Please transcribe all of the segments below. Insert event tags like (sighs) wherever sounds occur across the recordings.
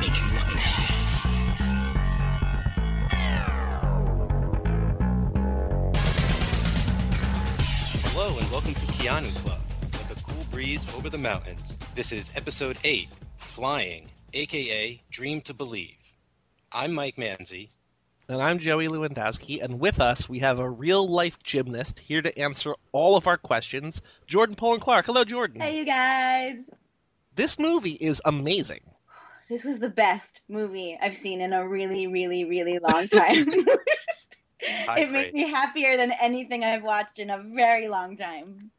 Hello and welcome to Keanu Club, with a cool breeze over the mountains. This is episode 8, Flying, aka Dream to Believe. I'm Mike Manzi. And I'm Joey Lewandowski, and with us we have a real life gymnast here to answer all of our questions, Jordan Poland Clark. Hello, Jordan. Hey, you guys. This movie is amazing. This was the best movie I've seen in a really, really, really (laughs) long time. (laughs) It makes me happier than anything I've watched in a very long time.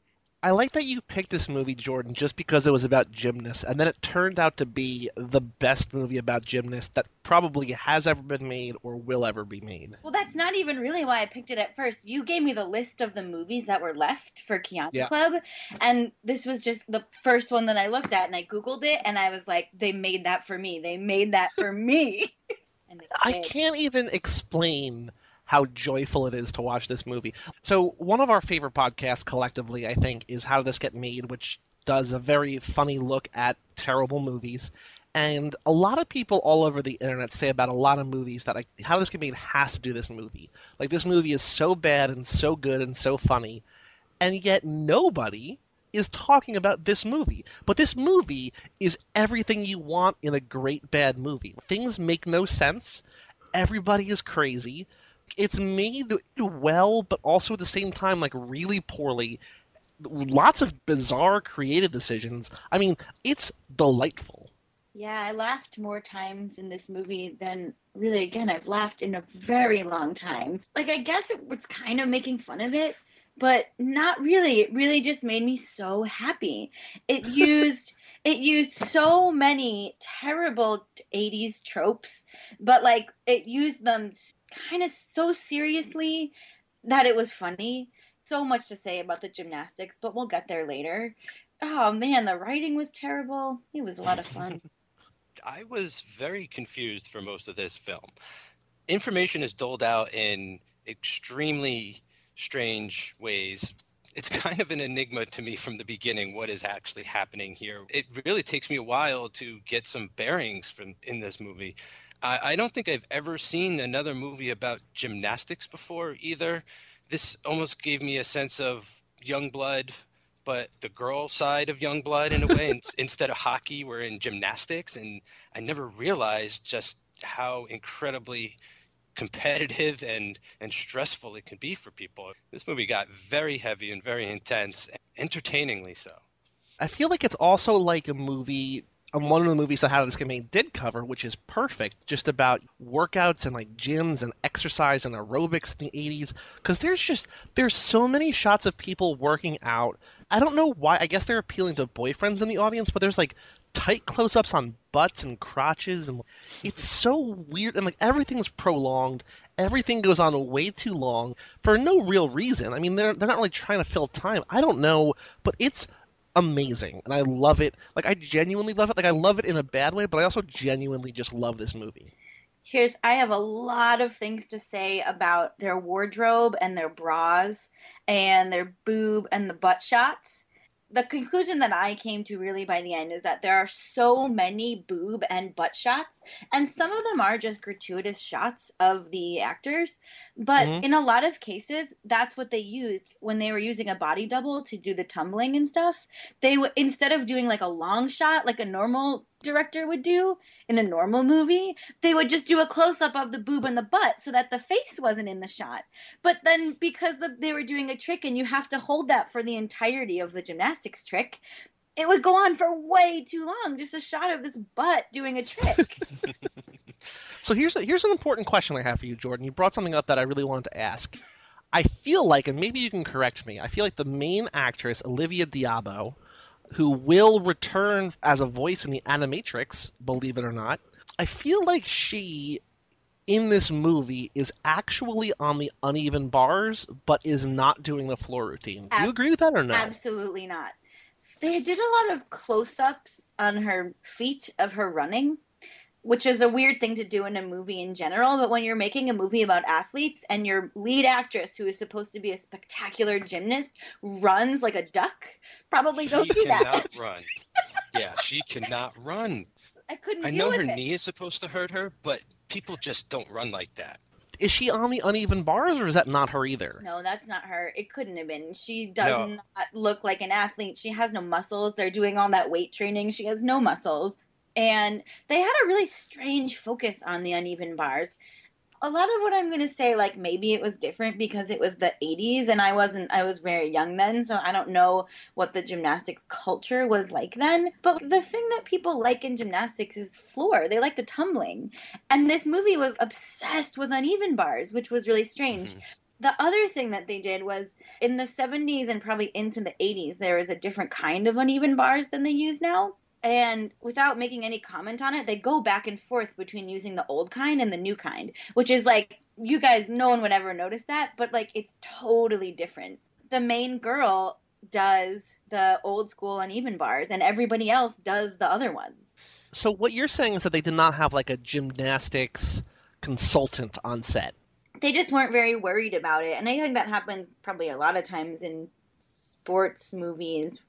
I like that you picked this movie, Jordan, just because it was about gymnasts, and then it turned out to be the best movie about gymnasts that probably has ever been made or will ever be made. Well, that's not even really why I picked it at first. You gave me the list of the movies that were left for Keanu Yeah. Club, and this was just the first one that I looked at, and I Googled it, and I was like, they made that for me. They made that for me. (laughs) and I can't even explain how joyful it is to watch this movie. So, one of our favorite podcasts collectively, I think, is How Did This Get Made, which does a very funny look at terrible movies. And a lot of people all over the internet say about a lot of movies that like How Did This Get Made has to do this movie. Like this movie is so bad and so good and so funny, and yet nobody is talking about this movie. But this movie is everything you want in a great bad movie. Things make no sense. Everybody is crazy. It's made well, but also at the same time, like really poorly. Lots of bizarre creative decisions. I mean, it's delightful. Yeah, I laughed more times in this movie than really, again, I've laughed in a very long time. Like, I guess it was kind of making fun of it, but not really. It really just made me so happy. It (laughs) used. It used so many terrible 80s tropes, but like it used them kind of so seriously that it was funny. So much to say about the gymnastics, but we'll get there later. Oh man, the writing was terrible. It was a lot of fun. (laughs) I was very confused for most of this film. Information is doled out in extremely strange ways. It's (laughs) kind of an enigma to me from the beginning what is actually happening here. It really takes me a while to get some bearings from in this movie. I, I don't think I've ever seen another movie about gymnastics before either. This almost gave me a sense of young blood, but the girl side of young blood in a way. In- (laughs) instead of hockey, we're in gymnastics, and I never realized just how incredibly competitive and and stressful it can be for people. This movie got very heavy and very intense, entertainingly so. I feel like it's also like a movie, um, one of the movies that How This Made did cover, which is perfect, just about workouts and like gyms and exercise and aerobics in the 80s. Because there's just, there's so many shots of people working out. I don't know why, I guess they're appealing to boyfriends in the audience, but there's like tight close ups on butts and crotches. And it's (laughs) so weird. And like everything's prolonged. Everything goes on way too long for no real reason. I mean, they're, they're not really trying to fill time. I don't know, but it's amazing and I love it. Like I genuinely love it. Like I love it in a bad way, but I also genuinely just love this movie. Here's I have a lot of things to say about their wardrobe and their bras and their boob and the butt shots. The conclusion that I came to really by the end is that there are so many boob and butt shots, and some of them are just gratuitous shots of the actors. But Mhm. in a lot of cases, that's what they used when they were using a body double to do the tumbling and stuff. They would instead of doing like a long shot like a normal director would do in a normal movie, they would just do a close up of the boob and the butt so that the face wasn't in the shot. But then because the, they were doing a trick and you have to hold that for the entirety of the gymnastics trick, it would go on for way too long. Just a shot of this butt doing a trick. (laughs) So here's a, here's an important question I have for you, Jordan. You brought something up that I really wanted to ask. I feel like, and maybe you can correct me. I feel like the main actress Olivia d'Abo, who will return as a voice in the Animatrix, believe it or not, I feel like she in this movie is actually on the uneven bars, but is not doing the floor routine. Do you agree with that or no? Absolutely not. They did a lot of close ups on her feet of her running, which is a weird thing to do in a movie in general. But when you're making a movie about athletes and your lead actress, who is supposed to be a spectacular gymnast, runs like a duck, probably don't she do that. cannot (laughs) run. Yeah, she cannot run. I couldn't I know with her it. knee is supposed to hurt her, but people just don't run like that. Is she on the uneven bars, or is that not her either? No, that's not her. It couldn't have been. She does No. not look like an athlete. She has no muscles. They're doing all that weight training. She has no muscles. And they had a really strange focus on the uneven bars. A lot of what I'm going to say, like maybe it was different because it was the 80s and I wasn't, I was very young then. So I don't know what the gymnastics culture was like then. But the thing that people like in gymnastics is floor. They like the tumbling. And this movie was obsessed with uneven bars, which was really strange Mhm. the other thing that they did was in the 70s and probably into the 80s there was a different kind of uneven bars than they use now and without making any comment on it they go back and forth between using the old kind and the new kind which is like you guys no one would ever notice that but like it's totally different the main girl does the old school uneven bars and everybody else does the other ones So what you're saying is that they did not have like a gymnastics consultant on set. they just weren't very worried about it and i think that happens probably a lot of times in sports movies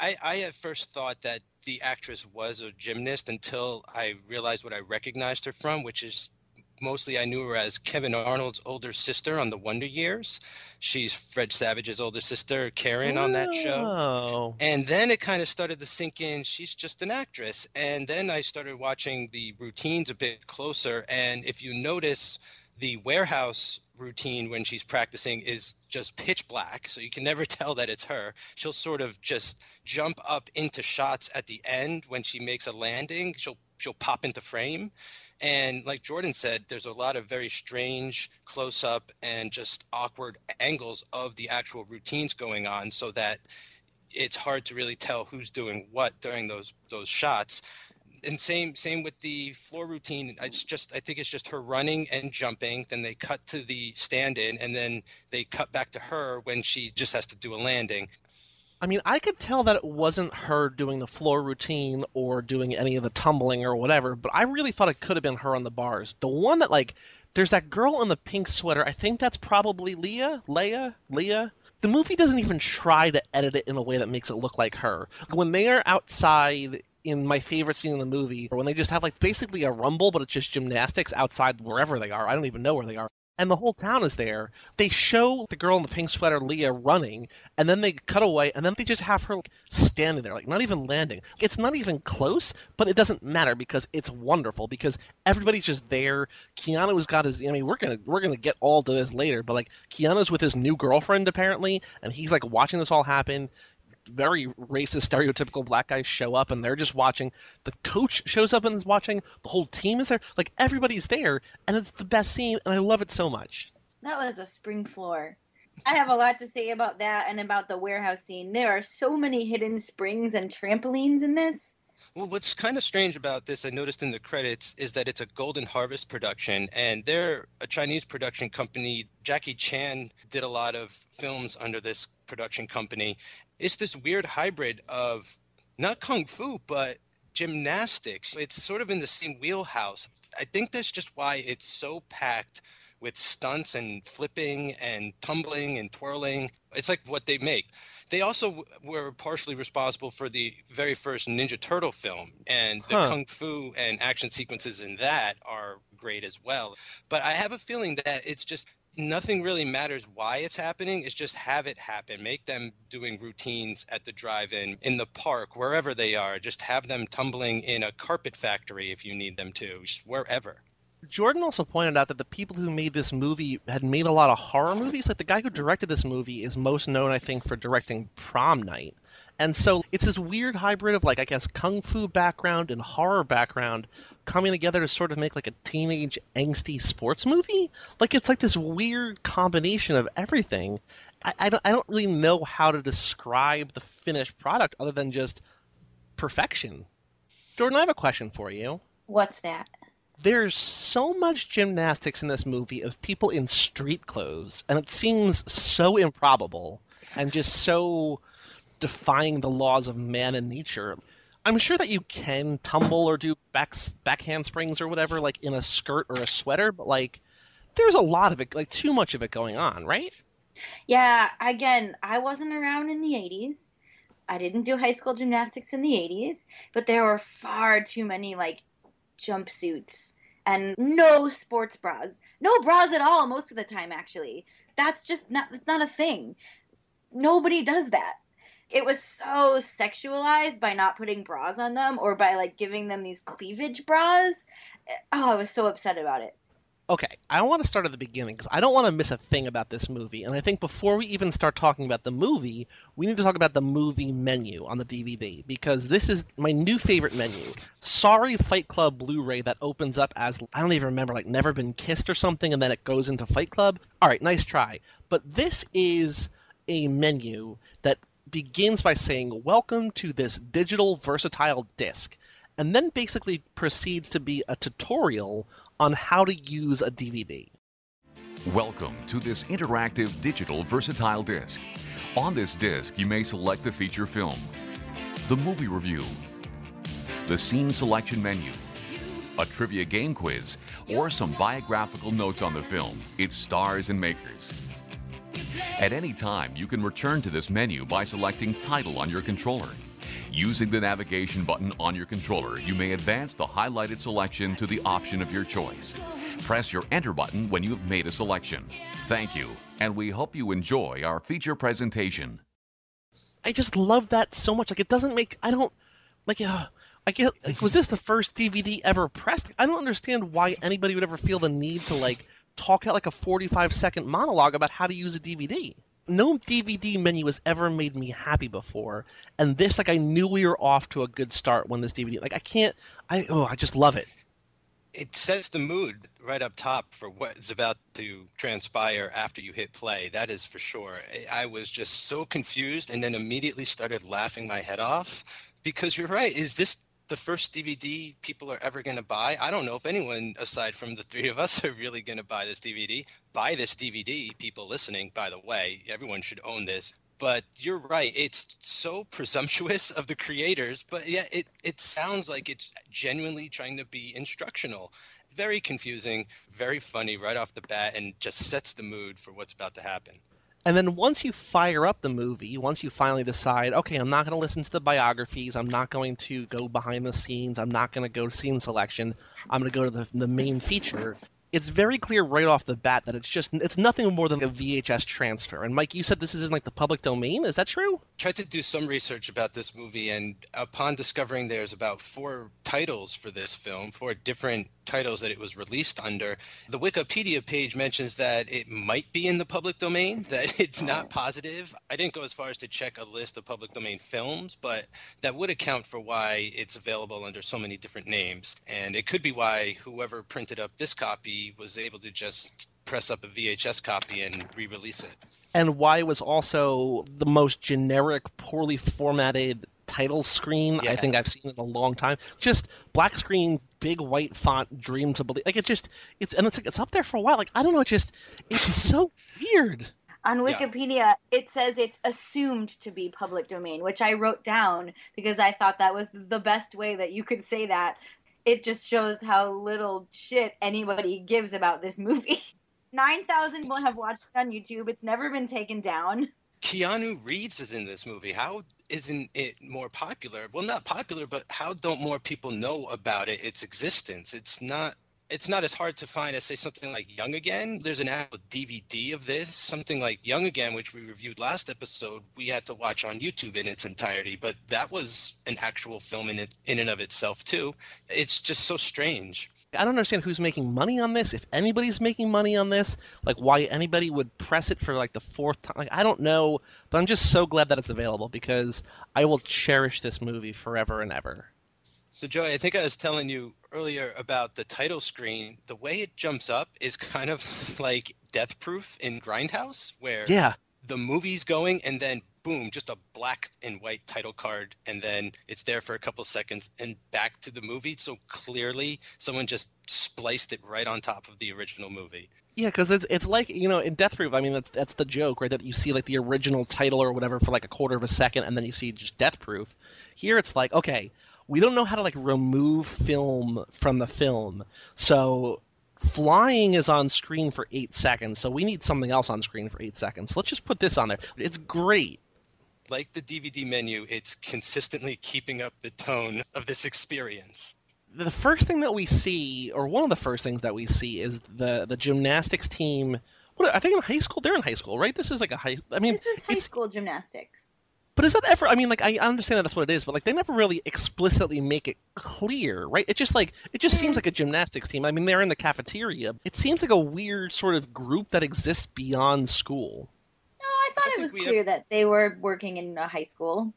I, I at first thought that the actress was a gymnast until I realized what I recognized her from, which is mostly I knew her as Kevin Arnold's older sister on The Wonder Years. She's Fred Savage's older sister, Karen, on that show. Oh. And then it kind of started to sink in. She's just an actress. And then I started watching the routines a bit closer. And if you notice, the warehouse routine when she's practicing is just pitch black. So you can never (laughs) tell that it's her. She'll sort of just jump up into shots at the end when she makes a landing. She'll she'll pop into frame. And like Jordan said, there's a lot of very strange close up and just awkward angles of the actual routines going on so that it's hard to really tell who's doing what during those those shots and same same with the floor routine i just, just i think it's just her running and jumping then they cut to the stand in and then they cut back to her when she just has to do a landing I mean, I could tell that it wasn't her doing the floor routine or doing any of the tumbling or whatever, but I really thought it could have been her on the bars. The one that like there's that girl in the pink sweater. I think that's probably Leah, Leia, Leah. The movie doesn't even try to edit it in a way that makes it look like her. When they are outside in my favorite scene in the movie, when they just have like basically a rumble, but it's just gymnastics outside wherever they are. I don't even know where they are. And the whole town is there. They show the girl in the pink sweater, Leah, running, and then they cut away, and then they just have her like, standing there, like not even landing. It's not even close, but it doesn't matter because it's wonderful because everybody's just there. Keanu's got his. I mean, we're gonna we're gonna get all to this later, but like Keanu's with his new girlfriend apparently, and he's like watching this all happen. Very racist, stereotypical black guys show up, and they're just watching. The coach shows up and is watching. The whole team is there. Like everybody's there, and it's the best scene, and I love it so much. That was a spring floor. I have a lot to say about that and about the warehouse scene. There are so many hidden springs and trampolines in this. Well, what's kind of strange about this, I noticed in the credits, is that it's a Golden Harvest production, and they're a Chinese production company. Jackie Chan did a lot of films under this production company. It's this weird hybrid of not kung fu, but gymnastics. It's sort of in the same wheelhouse. I think that's just why it's so packed with stunts and flipping and tumbling and twirling. It's like what they make. They also were partially responsible for the very first Ninja Turtle film, and the kung fu and action sequences in that are great as well. But I have a feeling that it's just nothing really matters why it's happening. It's just have it happen. Make them doing routines at the drive-in, in the park, wherever they are. Just have them tumbling in a carpet factory if you need them to, just wherever. Jordan also pointed out that the people who made this movie had made a lot of horror movies. Like the guy who directed this movie is most known, I think, for directing Prom Night. And so it's this weird hybrid of like I guess kung fu background and horror background coming together to sort of make like a teenage angsty sports movie. Like it's like this weird combination of everything. I, I don't I don't really know how to describe the finished product other than just perfection. Jordan, I have a question for you What's that? there's so much gymnastics in this movie of people in street clothes, and it seems so improbable and just so defying the laws of man and nature. I'm sure that you can tumble or do back back handsprings or whatever, like in a skirt or a sweater, but like there's a lot of it, like too much of it going on, right? Yeah, again, I wasn't around in the 80s. I didn't do high school gymnastics in the 80s, but there were far too many like jumpsuits and no sports bras. No bras at all most of the time actually. That's just not it's not a thing. Nobody does that. It was so sexualized by not putting bras on them or by like giving them these cleavage bras. Eh, oh, I was so upset about it. Okay, I want to start at the beginning because I don't want to miss a thing about this movie. And I think before we even start talking about the movie, we need to talk about the movie menu on the DVD because this is my new favorite menu. Sorry Fight Club Blu ray that opens up as, I don't even remember, like Never Been Kissed or something, and then it goes into Fight Club. All right, nice try. But this is a menu that begins by saying, Welcome to this digital versatile disc and then basically proceeds to be a tutorial on how to use a DVD. Welcome to this interactive digital versatile disc. On this disc, you may select the feature film, the movie review, the scene selection menu, a trivia game quiz, or some biographical notes on the film, its stars and makers. At any time, you can return to this menu by selecting Title on your controller. Using the navigation button on your controller, you may advance the highlighted selection to the option of your choice. Press your Enter button when you have made a selection. Thank you, and we hope you enjoy our feature presentation. I just love that so much. Like it doesn't make I don't like uh, I guess like, was this the first DVD ever pressed? I don't understand why anybody would ever feel the need to like talk out like a 45 second monologue about how to use a DVD no DVD menu has ever made me happy before, and this like I knew we were off to a good start when this DVD like I can't I oh I just love it. It sets the mood right up top for what's about to transpire after you hit play. That is for sure. I was just so confused and then immediately started laughing my head off because you're right. Is this the first DVD people are ever going to buy. I don't know if anyone aside from the three of us (laughs) are really going to buy this DVD. Buy this DVD, people listening, by the way. Everyone should own this. But you're right. It's so presumptuous of the creators, but yeah, it, it sounds like it's genuinely trying to be instructional. Very confusing, very funny right off the bat, and just sets the mood for what's about to happen. And then once you fire up the movie, once you finally decide, okay, I'm not going to listen to the biographies, I'm not going to go behind the scenes, I'm not going to go to scene selection, I'm going to go to the, the main feature. It's very clear right off the bat that it's just it's nothing more than a VHS transfer. And Mike, you said this is in like the public domain. Is that true? Tried to do some research about this movie, and upon discovering there's about four titles for this film, four different titles that it was released under. The Wikipedia page mentions that it might be in the public domain, (laughs) that it's not oh. positive. I didn't go as far as to check a list of public domain films, but that would account for why it's available under so many different names. And it could be why whoever printed up this copy was able to just press up a VHS copy and re release it. And why it was also the most generic, poorly formatted title screen yeah. I think I've seen in a long time. Just black screen, big white font, dream to believe. Like it just it's and it's like it's up there for a while. Like I don't know, it just it's (laughs) so weird. On Wikipedia, yeah. it says it's assumed to be public domain, which I wrote down because I thought that was the best way that you could say that. It just shows how little shit anybody gives about this movie. (laughs) 9,000 people have watched it on YouTube. It's never been taken down. Keanu Reeves is in this movie. How isn't it more popular? Well, not popular, but how don't more people know about it, its existence? It's not it's not as hard to find as say something like Young Again. There's an actual DVD of this. Something like Young Again, which we reviewed last episode, we had to watch on YouTube in its entirety. But that was an actual film in it in and of itself too. It's just so strange. I don't understand who's making money on this. If anybody's making money on this, like why anybody would press it for like the fourth time. Like I don't know, but I'm just so glad that it's available because I will cherish this movie forever and ever. So Joey, I think I was telling you earlier about the title screen. The way it jumps up is kind of (laughs) like Death Proof in Grindhouse, where yeah. the movie's going and then boom, just a black and white title card, and then it's there for a couple seconds and back to the movie. So clearly, someone just spliced it right on top of the original movie. Yeah, because it's it's like you know in Death Proof. I mean, that's that's the joke, right? That you see like the original title or whatever for like a quarter of a second, and then you see just Death Proof. Here, it's like okay, we don't know how to like remove film from the film, so flying is on screen for eight seconds, so we need something else on screen for eight seconds. Let's just put this on there. It's great like the DVD menu, it's consistently keeping up the tone of this experience. the first thing that we see, or one of the first things that we see, is the the gymnastics team. What I think in high school, they're in high school, right? This is like a high. I mean, this is high school gymnastics. But is that ever? I mean, like I understand that that's what it is, but like they never really explicitly make it clear, right? It just like it just seems mm-hmm. like a gymnastics team. I mean, they're in the cafeteria. It seems like a weird sort of group that exists beyond school. No, I thought I it was we clear that they were working in a high school.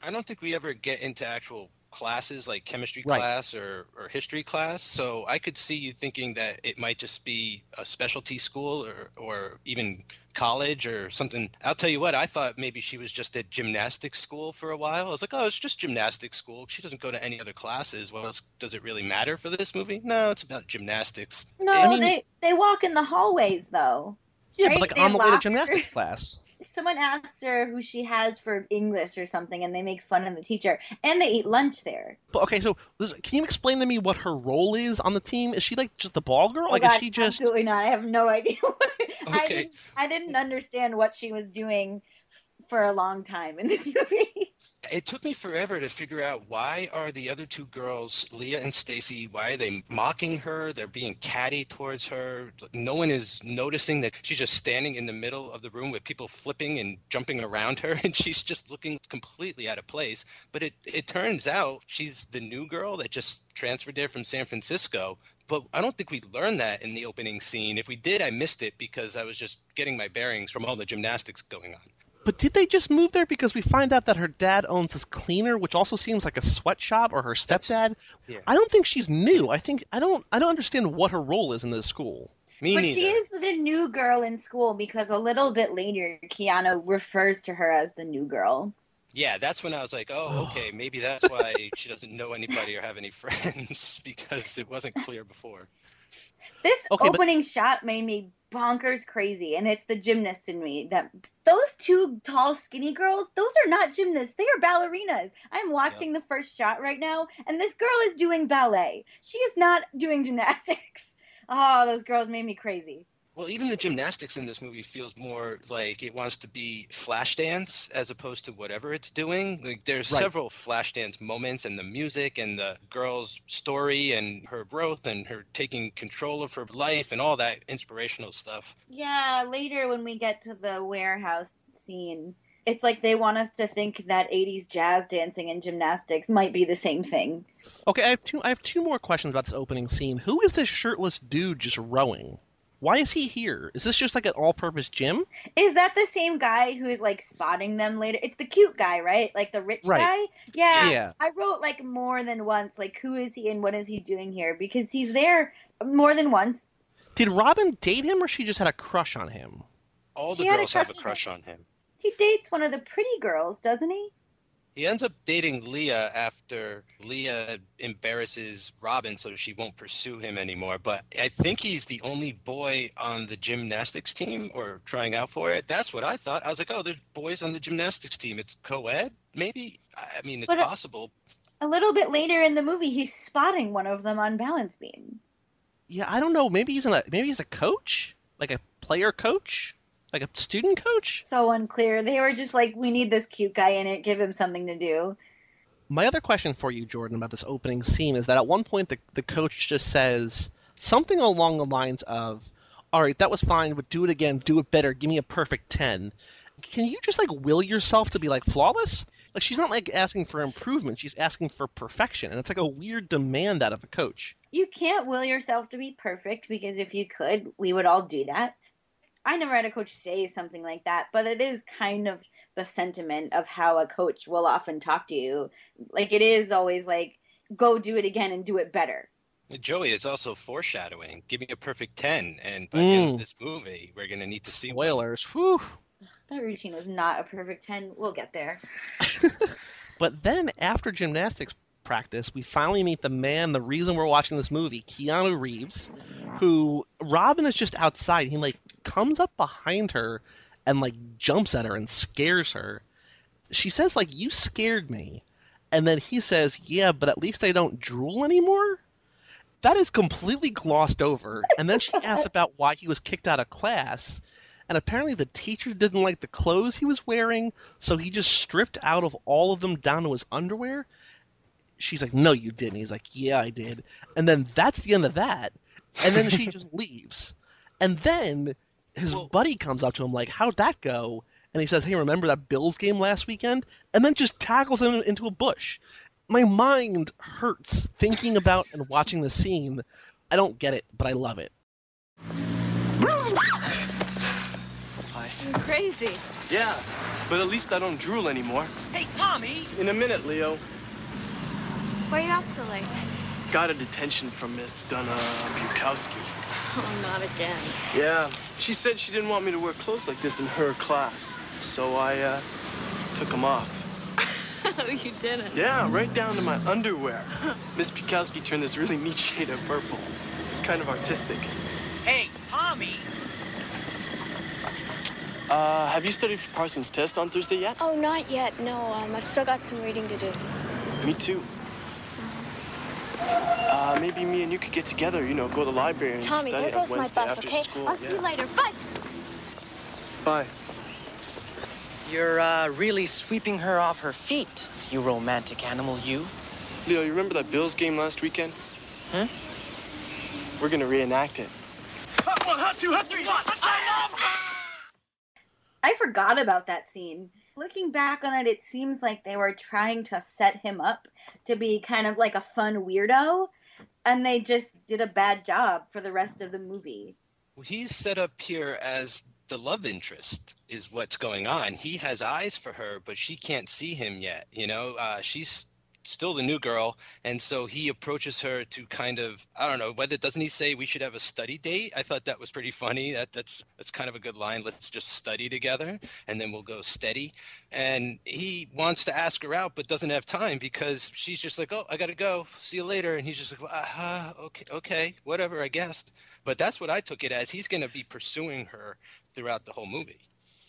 I don't think we ever get into actual classes like chemistry Right. class or, or history class. So I could see you thinking that it might just be a specialty school or, or even college or something. I'll tell you what, I thought maybe she was just at gymnastics school for a while. I was like, oh, it's just gymnastics school. She doesn't go to any other classes. What else does it really matter for this movie? No, it's about gymnastics. No, I mean- they they walk in the hallways though. Yeah, Right, but like they on the way to gymnastics class. Someone asks her who she has for English or something, and they make fun of the teacher, and they eat lunch there. But okay, so can you explain to me what her role is on the team? Is she like just the ball girl? Oh, Like God, is she just? absolutely not? I have no (laughs) idea. What, I Okay. didn't, I didn't understand what she was doing for a long time in this (laughs) movie. It took me forever to figure out why are the other two girls, Leah and Stacy, why are they mocking her? They're being catty towards her. No one is noticing that she's just standing in the middle of the room with people flipping and jumping around her (laughs) and she's just looking completely out of place. But it, it turns out she's the new girl that just transferred there from San Francisco. But I don't think we learned that in the opening scene. If we did, I missed it because I was just getting my bearings from all the gymnastics going on. But did they just move there because we find out that her dad owns this cleaner, which also seems like a sweatshop, or her stepdad? yeah. I don't think she's new. I think I don't. I don't understand what her role is in this school. Me but neither. she is the new girl in school because a little bit later, Keanu refers to her as the new girl. Yeah, that's when I was like, Oh. (sighs) okay, maybe that's why she doesn't know anybody or have any (laughs) friends because it wasn't clear before. This Okay, but- opening shot made me bonkers crazy, and it's the gymnast in me that those two tall, skinny girls, those are not gymnasts. They are ballerinas. I'm watching the first shot right now, and this girl is doing ballet. She is not doing gymnastics. (laughs) Oh, those girls made me crazy. Well, even the gymnastics in this movie feels more like it wants to be flash dance as opposed to whatever it's doing. Like there's Right. several flash dance moments and the music and the girl's story and her growth and her taking control of her life and all that inspirational stuff. Yeah, later when we get to the warehouse scene, it's like they want us to think that 80s jazz dancing and gymnastics might be the same thing. Okay, I have two. I have two more questions about this opening scene. Who is this shirtless dude just rowing? Why is he here? Is this just like an all-purpose gym? Is that the same guy who is like spotting them later? It's the cute guy, right? Like the rich Right. guy? Yeah. Yeah. I wrote like more than once, like who is he and what is he doing here? Because he's there more than once. Did Robin date him, or she just had a crush on him? All She the had a girls have a crush crush on on him. He dates one of the pretty girls, doesn't he? He ends up dating Leah after Leah embarrasses Robin so she won't pursue him anymore. But I think he's the only boy on the gymnastics team or trying out for it. That's what I thought. I was like, oh, there's boys on the gymnastics team. It's co ed? Maybe? I mean, it's But, uh, possible. A little bit later in the movie, he's spotting one of them on balance beam. Yeah, I don't know. Maybe he's in a maybe he's a coach, like a player coach, like a student coach. So unclear. They were just like, we need this cute guy in it. Give him something to do. My other question for you, Jordan, about this opening scene is that at one point the the coach just says something along the lines of, "All right, that was fine, but do it again, do it better, give me a perfect 10." Can you just like will yourself to be like flawless? Like she's not like asking for improvement, she's asking for perfection, and it's like a weird demand out of a coach. You can't will yourself to be perfect because if you could, we would all do that. I never had a coach say something like that, but it is kind of the sentiment of how a coach will often talk to you. Like it is always like, go do it again and do it better. Joey is also foreshadowing. Give me a perfect 10. And by the end Mm. of this movie, we're going to need to see one. Spoilers. Whew. That routine was not a perfect 10. We'll get there. (laughs) But then after gymnastics practice, we finally meet the man, the reason we're watching this movie, Keanu Reeves, who Robin is just outside. He like comes up behind her and like jumps at her and scares her. She says like you scared me. And then he says, "Yeah, but at least I don't drool anymore." That is completely glossed over. And then she asks about why he was kicked out of class. And apparently the teacher didn't like the clothes he was wearing, so he just stripped out of all of them down to his underwear. She's like, no, you didn't. He's like, yeah, I did. And then that's the end of that. And then she just (laughs) leaves. And then his Well- buddy comes up to him like, how'd that go? And he says, hey, remember that Bills game last weekend? And then just tackles him into a bush. My mind hurts thinking about and watching the scene. I don't get it, but I love it. You're crazy. Yeah, but at least I don't drool anymore. Hey, Tommy! In a minute, Leo. Why are you out so late? Got a detention from Miss Donna Bukowski. (laughs) Oh, not again. Yeah, she said she didn't want me to wear clothes like this in her class. So I, uh, took them off. Oh, (laughs) you didn't. Yeah, right down to my underwear. (laughs) Miss Bukowski turned this really neat shade of purple. It's kind of artistic. Hey, Tommy! Uh, have you studied for Parsons' test on Thursday yet? Oh, not yet. No, um, I've still got some reading to do. Me too. Uh, maybe me and you could get together, you know, go to the library and Tommy, study there on goes my Wednesday bus, after okay? school. I'll see you later. Bye. Bye. You're uh, really sweeping her off her feet, you romantic animal, you. Leo, you remember that Bills game last weekend? Hmm? We're gonna reenact it. Hot one, hot two, hot three. I forgot about that scene. Looking back on it, it seems like they were trying to set him up to be kind of like a fun weirdo, and they just did a bad job for the rest of the movie. He's set up here as the love interest is what's going on. He has eyes for her, but she can't see him yet. You know, uh, she's still the new girl, and so he approaches her to kind of I don't know whether doesn't he say we should have a study date? I thought that was pretty funny. That that's that's kind of a good line. Let's just study together, and then we'll go steady. And he wants to ask her out, but doesn't have time because she's just like, oh, I gotta go. See you later. And he's just like, uh, okay, okay, whatever, I guessed. But that's what I took it as. He's to be pursuing her throughout the whole movie.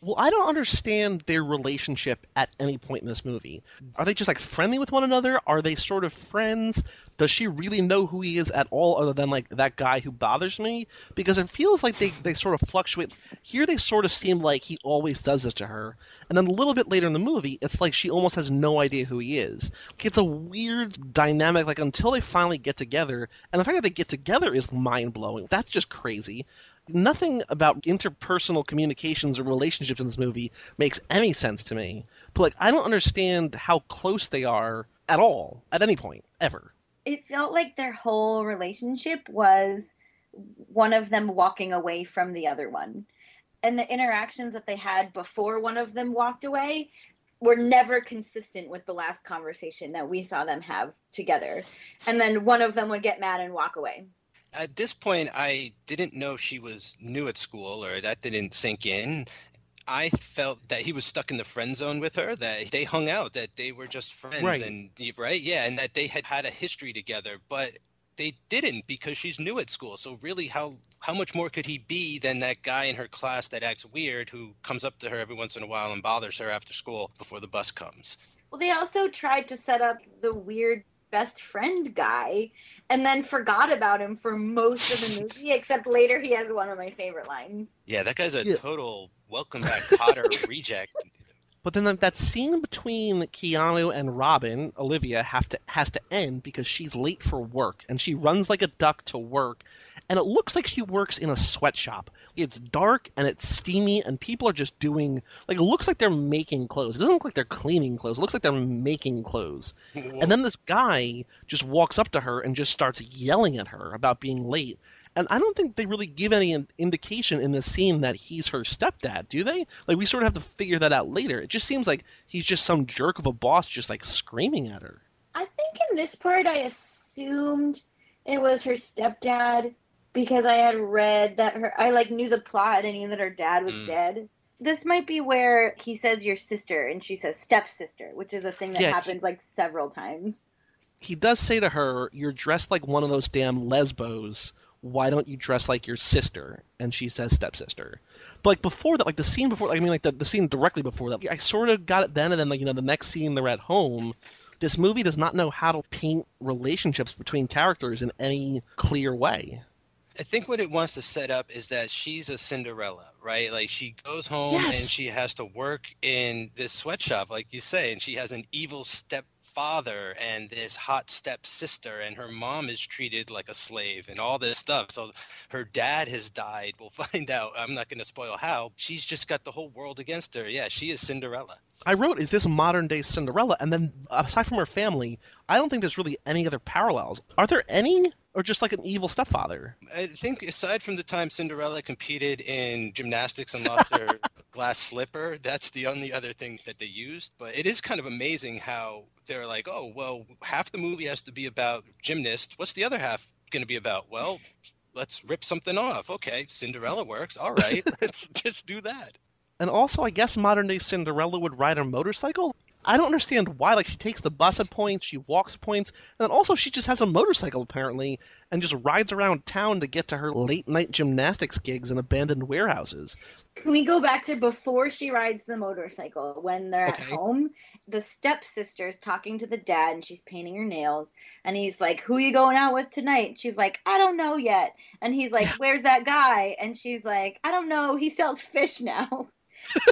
Well, I don't understand their relationship at any point in this movie. Are they just like friendly with one another? Are they sort of friends? Does she really know who he is at all other than like that guy who bothers me? Because it feels like they, they sort of fluctuate. Here they sort of seem like he always does this to her. And then a little bit later in the movie, it's like she almost has no idea who he is. It's a weird dynamic, like until they finally get together. And the fact that they get together is mind blowing. That's just crazy nothing about interpersonal communications or relationships in this movie makes any sense to me. But like I don't understand how close they are at all at any point ever. It felt like their whole relationship was one of them walking away from the other one. And the interactions that they had before one of them walked away were never consistent with the last conversation that we saw them have together. And then one of them would get mad and walk away. At this point, I didn't know she was new at school, or that didn't sink in. I felt that he was stuck in the friend zone with her, that they hung out, that they were just friends, Right. and right, yeah, and that they had had a history together, but they didn't because she's new at school. So really, how how much more could he be than that guy in her class that acts weird, who comes up to her every once in a while and bothers her after school before the bus comes? Well, they also tried to set up the weird best friend guy and then forgot about him for most of the (laughs) movie, except later he has one of my favorite lines. Yeah, that guy's a Yeah. total welcome back Kotter (laughs) reject. But then that, that scene between Keanu and Robin, Olivia, have to has to end because she's late for work and she runs like a duck to work. And it looks like she works in a sweatshop. It's dark and it's steamy and people are just doing like it looks like they're making clothes. It doesn't look like they're cleaning clothes. It looks like they're making clothes. (laughs) And then this guy just walks up to her and just starts yelling at her about being late. And I don't think they really give any indication in this scene that he's her stepdad, do they? Like we sort of have to figure that out later. It just seems like he's just some jerk of a boss just like screaming at her. I think in this part I assumed it was her stepdad because I had read that her I like knew the plot and knew that her dad was Mm. dead. This might be where he says your sister and she says stepsister, which is a thing that Yeah, he- happens like several times. He does say to her, "You're dressed like one of those damn lesbos. Why don't you dress like your sister?" And she says stepsister. But like before that, like the scene before, like, I mean, like the, the scene directly before that, I sort of got it then, and then like you know the next scene they're at home. This movie does not know how to paint relationships between characters in any clear way. I think what it wants to set up is that she's a Cinderella, right? Like she goes home Yes. and she has to work in this sweatshop, like you say, and she has an evil stepfather and this hot step sister, and her mom is treated like a slave and all this stuff. So her dad has died. We'll (laughs) find out. I'm not going to spoil how. She's just got the whole world against her. Yeah, she is Cinderella. I wrote, is this modern day Cinderella? And then aside from her family, I don't think there's really any other parallels. Are there any? Or just like an evil stepfather? I think aside from the time Cinderella competed in gymnastics and lost her (laughs) glass slipper, that's the only other thing that they used. But it is kind of amazing how they're like, oh, well, half the movie has to be about gymnasts. What's the other half going to be about? Well, let's rip something off. Okay, Cinderella works. All right, (laughs) let's just do that. And also, I guess modern day Cinderella would ride a motorcycle. I don't understand why. Like, she takes the bus at points, she walks at points, and then also she just has a motorcycle apparently, and just rides around town to get to her late night gymnastics gigs in abandoned warehouses. Can we go back to before she rides the motorcycle when they're Okay. at home? The stepsister's talking to the dad and she's painting her nails. And he's like, Who you going out with tonight? And she's like, I don't know yet. And he's like, (laughs) Where's that guy? And she's like, I don't know. He sells fish now. (laughs) (laughs)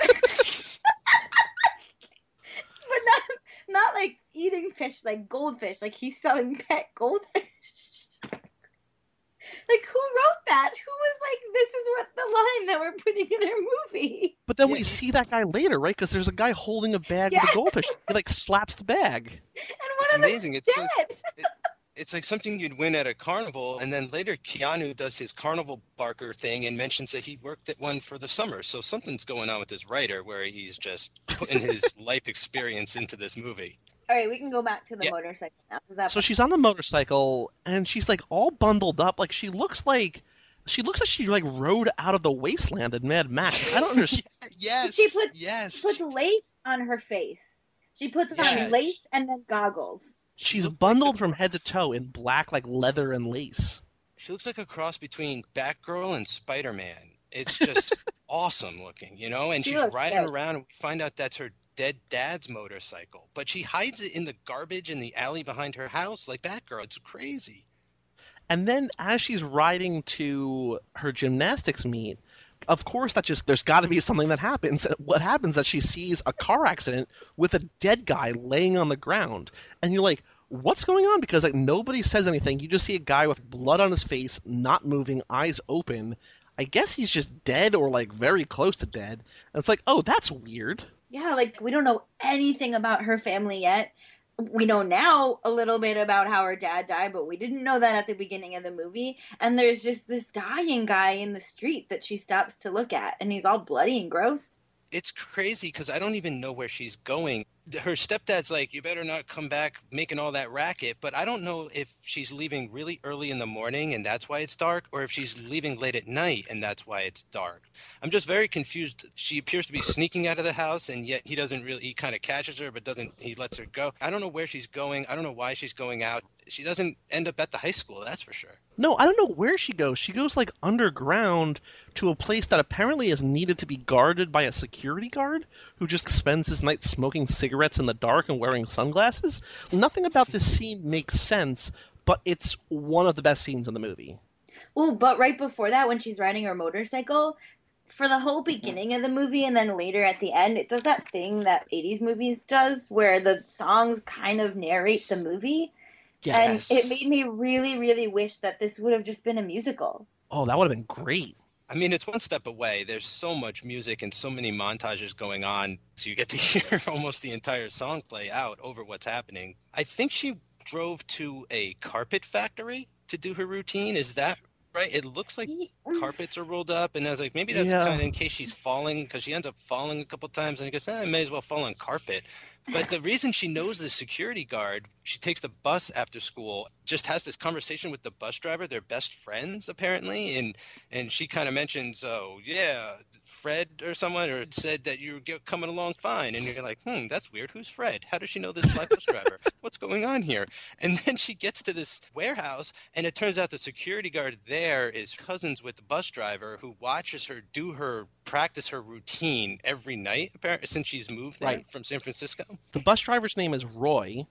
but not not like eating fish like goldfish. Like he's selling pet goldfish. (laughs) like who wrote that? Who was like, This is what the line that we're putting in our movie? But then we see that guy later, right? Because there's a guy holding a bag with a goldfish. He like slaps the bag. And It's of amazing. them's It's so- dead. It's like something you'd win at a carnival, and then later Keanu does his carnival barker thing and mentions that he worked at one for the summer. So something's going on with this writer where he's just putting his (laughs) life experience into this movie. All right, we can go back to the Yeah. motorcycle now. 'cause that So she's on the motorcycle and she's like all bundled up. Like she looks like she looks like she like rode out of the wasteland in Mad Max. I don't understand. (laughs) yes. She put- yes. She puts lace on her face. She puts Yeah. on lace and then goggles. She's bundled from head to toe in black like leather and lace. She looks like a cross between Batgirl and Spider Man. It's just (laughs) awesome looking, you know? And She she's riding good. around, and we find out that's her dead dad's motorcycle. But she hides it in the garbage in the alley behind her house like Batgirl. It's crazy. And then as she's riding to her gymnastics meet, of course that just there's got to be something that happens. What happens that she sees a car accident with a dead guy laying on the ground, and you're like, "What's going on?" Because like nobody says anything. You just see a guy with blood on his face, not moving, eyes open. I guess he's just dead or like very close to dead. And it's like, "Oh, that's weird." Yeah, like we don't know anything about her family yet. We know now a little bit about how her dad died, but we didn't know that at the beginning of the movie. And there's just this dying guy in the street that she stops to look at, and he's all bloody and gross. It's crazy because I don't even know where she's going. Her stepdad's like, You better not come back making all that racket. But I don't know if she's leaving really early in the morning and that's why it's dark, or if she's leaving late at night and that's why it's dark. I'm just very confused. She appears to be sneaking out of the house, and yet he doesn't really, he kind of catches her, but doesn't, he lets her go. I don't know where she's going. I don't know why she's going out. She doesn't end up at the high school, that's for sure. No, I don't know where she goes. She goes like underground to a place that apparently is needed to be guarded by a security guard who just spends his night smoking cigarettes in the dark and wearing sunglasses. Nothing about this scene makes sense, but it's one of the best scenes in the movie. Oh, but right before that, when she's riding her motorcycle, for the whole mm-hmm. beginning of the movie and then later at the end, it does that thing that 80s movies does where the songs kind of narrate the movie. Yes. And it made me really, really wish that this would have just been a musical. oh, that would have been great. I mean, it's one step away. There's so much music and so many montages going on, so you get to (laughs) hear almost the entire song play out over what's happening. I think she drove to a carpet factory to do her routine. Is that right? It looks like carpets are rolled up, and I was like, maybe that's Yeah. kind of in case she's falling, because she ends up falling a couple times, and I guess eh, I may as well fall on carpet. But the reason she knows the security guard, she takes the bus after school, just has this conversation with the bus driver. They're best friends apparently, and and she kind of mentions, oh yeah, Fred or someone, or it said that you're coming along fine, and you're like, hmm, that's weird. Who's Fred? How does she know this black bus driver? What's going on here? And then she gets to this warehouse, and it turns out the security guard there is cousins with the bus driver who watches her do her practice her routine every night apparently since she's moved there Right. from San Francisco. The bus driver's name is Roy,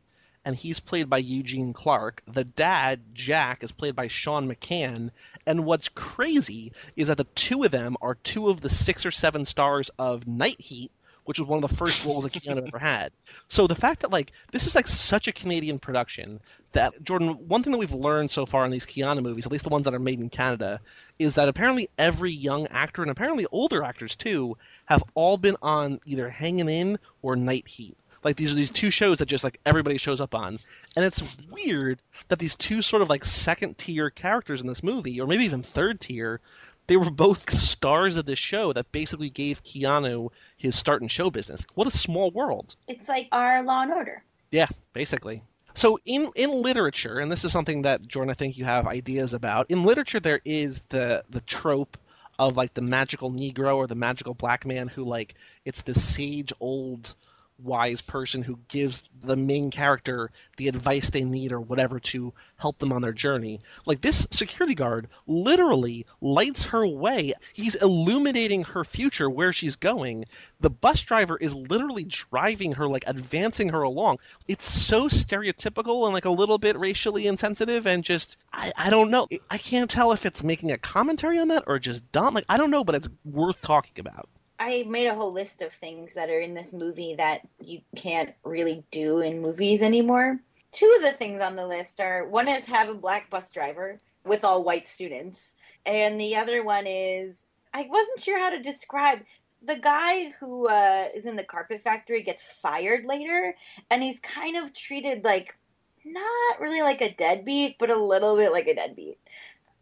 and he's played by Eugene Clark. The dad, Jack, is played by Sean McCann. And what's crazy is that the two of them are two of the six or seven stars of Night Heat, which was one of the first (laughs) roles that Keanu ever had. So the fact that like this is like such a Canadian production that Jordan, one thing that we've learned so far in these Keanu movies, at least the ones that are made in Canada, is that apparently every young actor and apparently older actors too have all been on either Hanging In or Night Heat. Like these are these two shows that just like everybody shows up on, and it's weird that these two sort of like second tier characters in this movie, or maybe even third tier, they were both (laughs) stars of this show that basically gave Keanu his start in show business. What a small world. It's like our Law and Order. Yeah, basically. So in in literature, and this is something that Jordan, I think you have ideas about. In literature, there is the the trope of like the magical Negro or the magical black man who like it's the sage old wise person who gives the main character the advice they need or whatever to help them on their journey. Like this security guard literally lights her way. He's illuminating her future where she's going. The bus driver is literally driving her, like advancing her along. It's so stereotypical and like a little bit racially insensitive and just I, I don't know. I can't tell if it's making a commentary on that or just dumb. Like I don't know, but it's worth talking about. I made a whole list of things that are in this movie that you can't really do in movies anymore. Two of the things on the list are one is have a black bus driver with all white students, and the other one is I wasn't sure how to describe the guy who uh, is in the carpet factory gets fired later, and he's kind of treated like not really like a deadbeat, but a little bit like a deadbeat.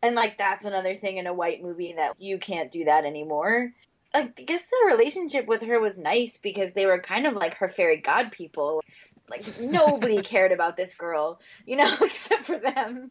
And like that's another thing in a white movie that you can't do that anymore. I guess the relationship with her was nice because they were kind of like her fairy god people. Like nobody (laughs) cared about this girl, you know, (laughs) except for them.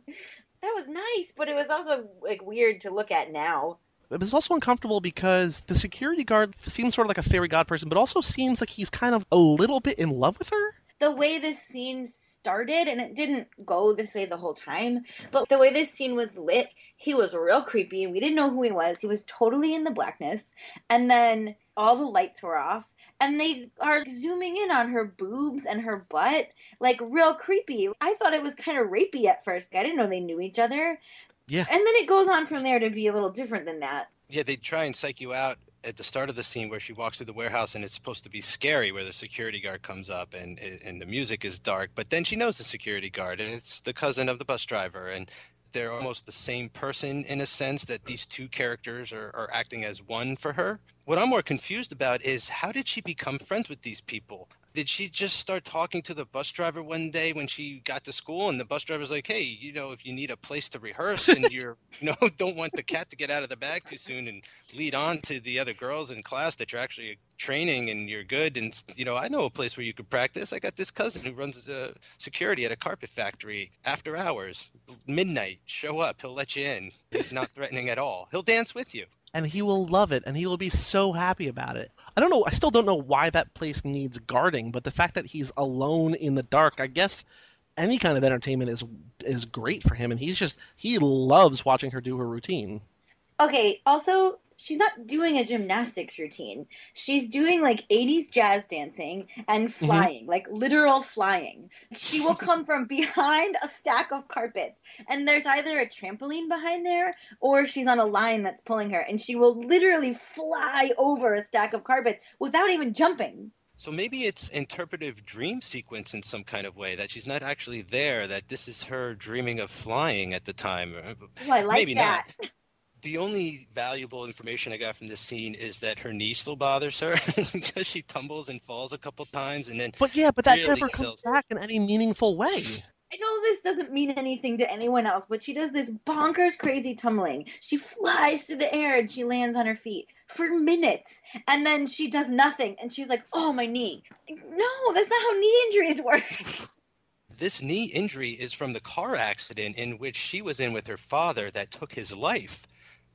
That was nice, but it was also like weird to look at now. It was also uncomfortable because the security guard seems sort of like a fairy god person, but also seems like he's kind of a little bit in love with her. The way this scene started, and it didn't go this way the whole time, but the way this scene was lit, he was real creepy, and we didn't know who he was. He was totally in the blackness, and then all the lights were off, and they are zooming in on her boobs and her butt, like real creepy. I thought it was kind of rapey at first. I didn't know they knew each other. Yeah. And then it goes on from there to be a little different than that. Yeah, they try and psych you out at the start of the scene where she walks through the warehouse and it's supposed to be scary where the security guard comes up and and the music is dark but then she knows the security guard and it's the cousin of the bus driver and they're almost the same person in a sense that these two characters are, are acting as one for her. What i'm more confused about is how did she become friends with these people did she just start talking to the bus driver one day when she got to school and the bus driver's like hey you know if you need a place to rehearse and you're (laughs) you know don't want the cat to get out of the bag too soon and lead on to the other girls in class that you're actually training and you're good and you know i know a place where you could practice. I got this cousin who runs uh, security at a carpet factory after hours midnight show up he'll let you in. He's not threatening at all. He'll dance with you and he will love it and he will be so happy about it. I don't know, I still don't know why that place needs guarding, but the fact that he's alone in the dark, I guess any kind of entertainment is is great for him and he's just he loves watching her do her routine. Okay, also she's not doing a gymnastics routine. She's doing like 80s jazz dancing and flying, mm-hmm. like literal flying. She will come from behind a stack of carpets, and there's either a trampoline behind there or she's on a line that's pulling her, and she will literally fly over a stack of carpets without even jumping. So maybe it's interpretive dream sequence in some kind of way that she's not actually there. That this is her dreaming of flying at the time. Oh, I like maybe that. Not. The only valuable information I got from this scene is that her knee still bothers her (laughs) because she tumbles and falls a couple times, and then. But yeah, but that really never sells- comes back in any meaningful way. I know this doesn't mean anything to anyone else, but she does this bonkers crazy tumbling. She flies through the air and she lands on her feet for minutes. And then she does nothing and she's like, oh, my knee. No, that's not how knee injuries (laughs) work. This knee injury is from the car accident in which she was in with her father that took his life.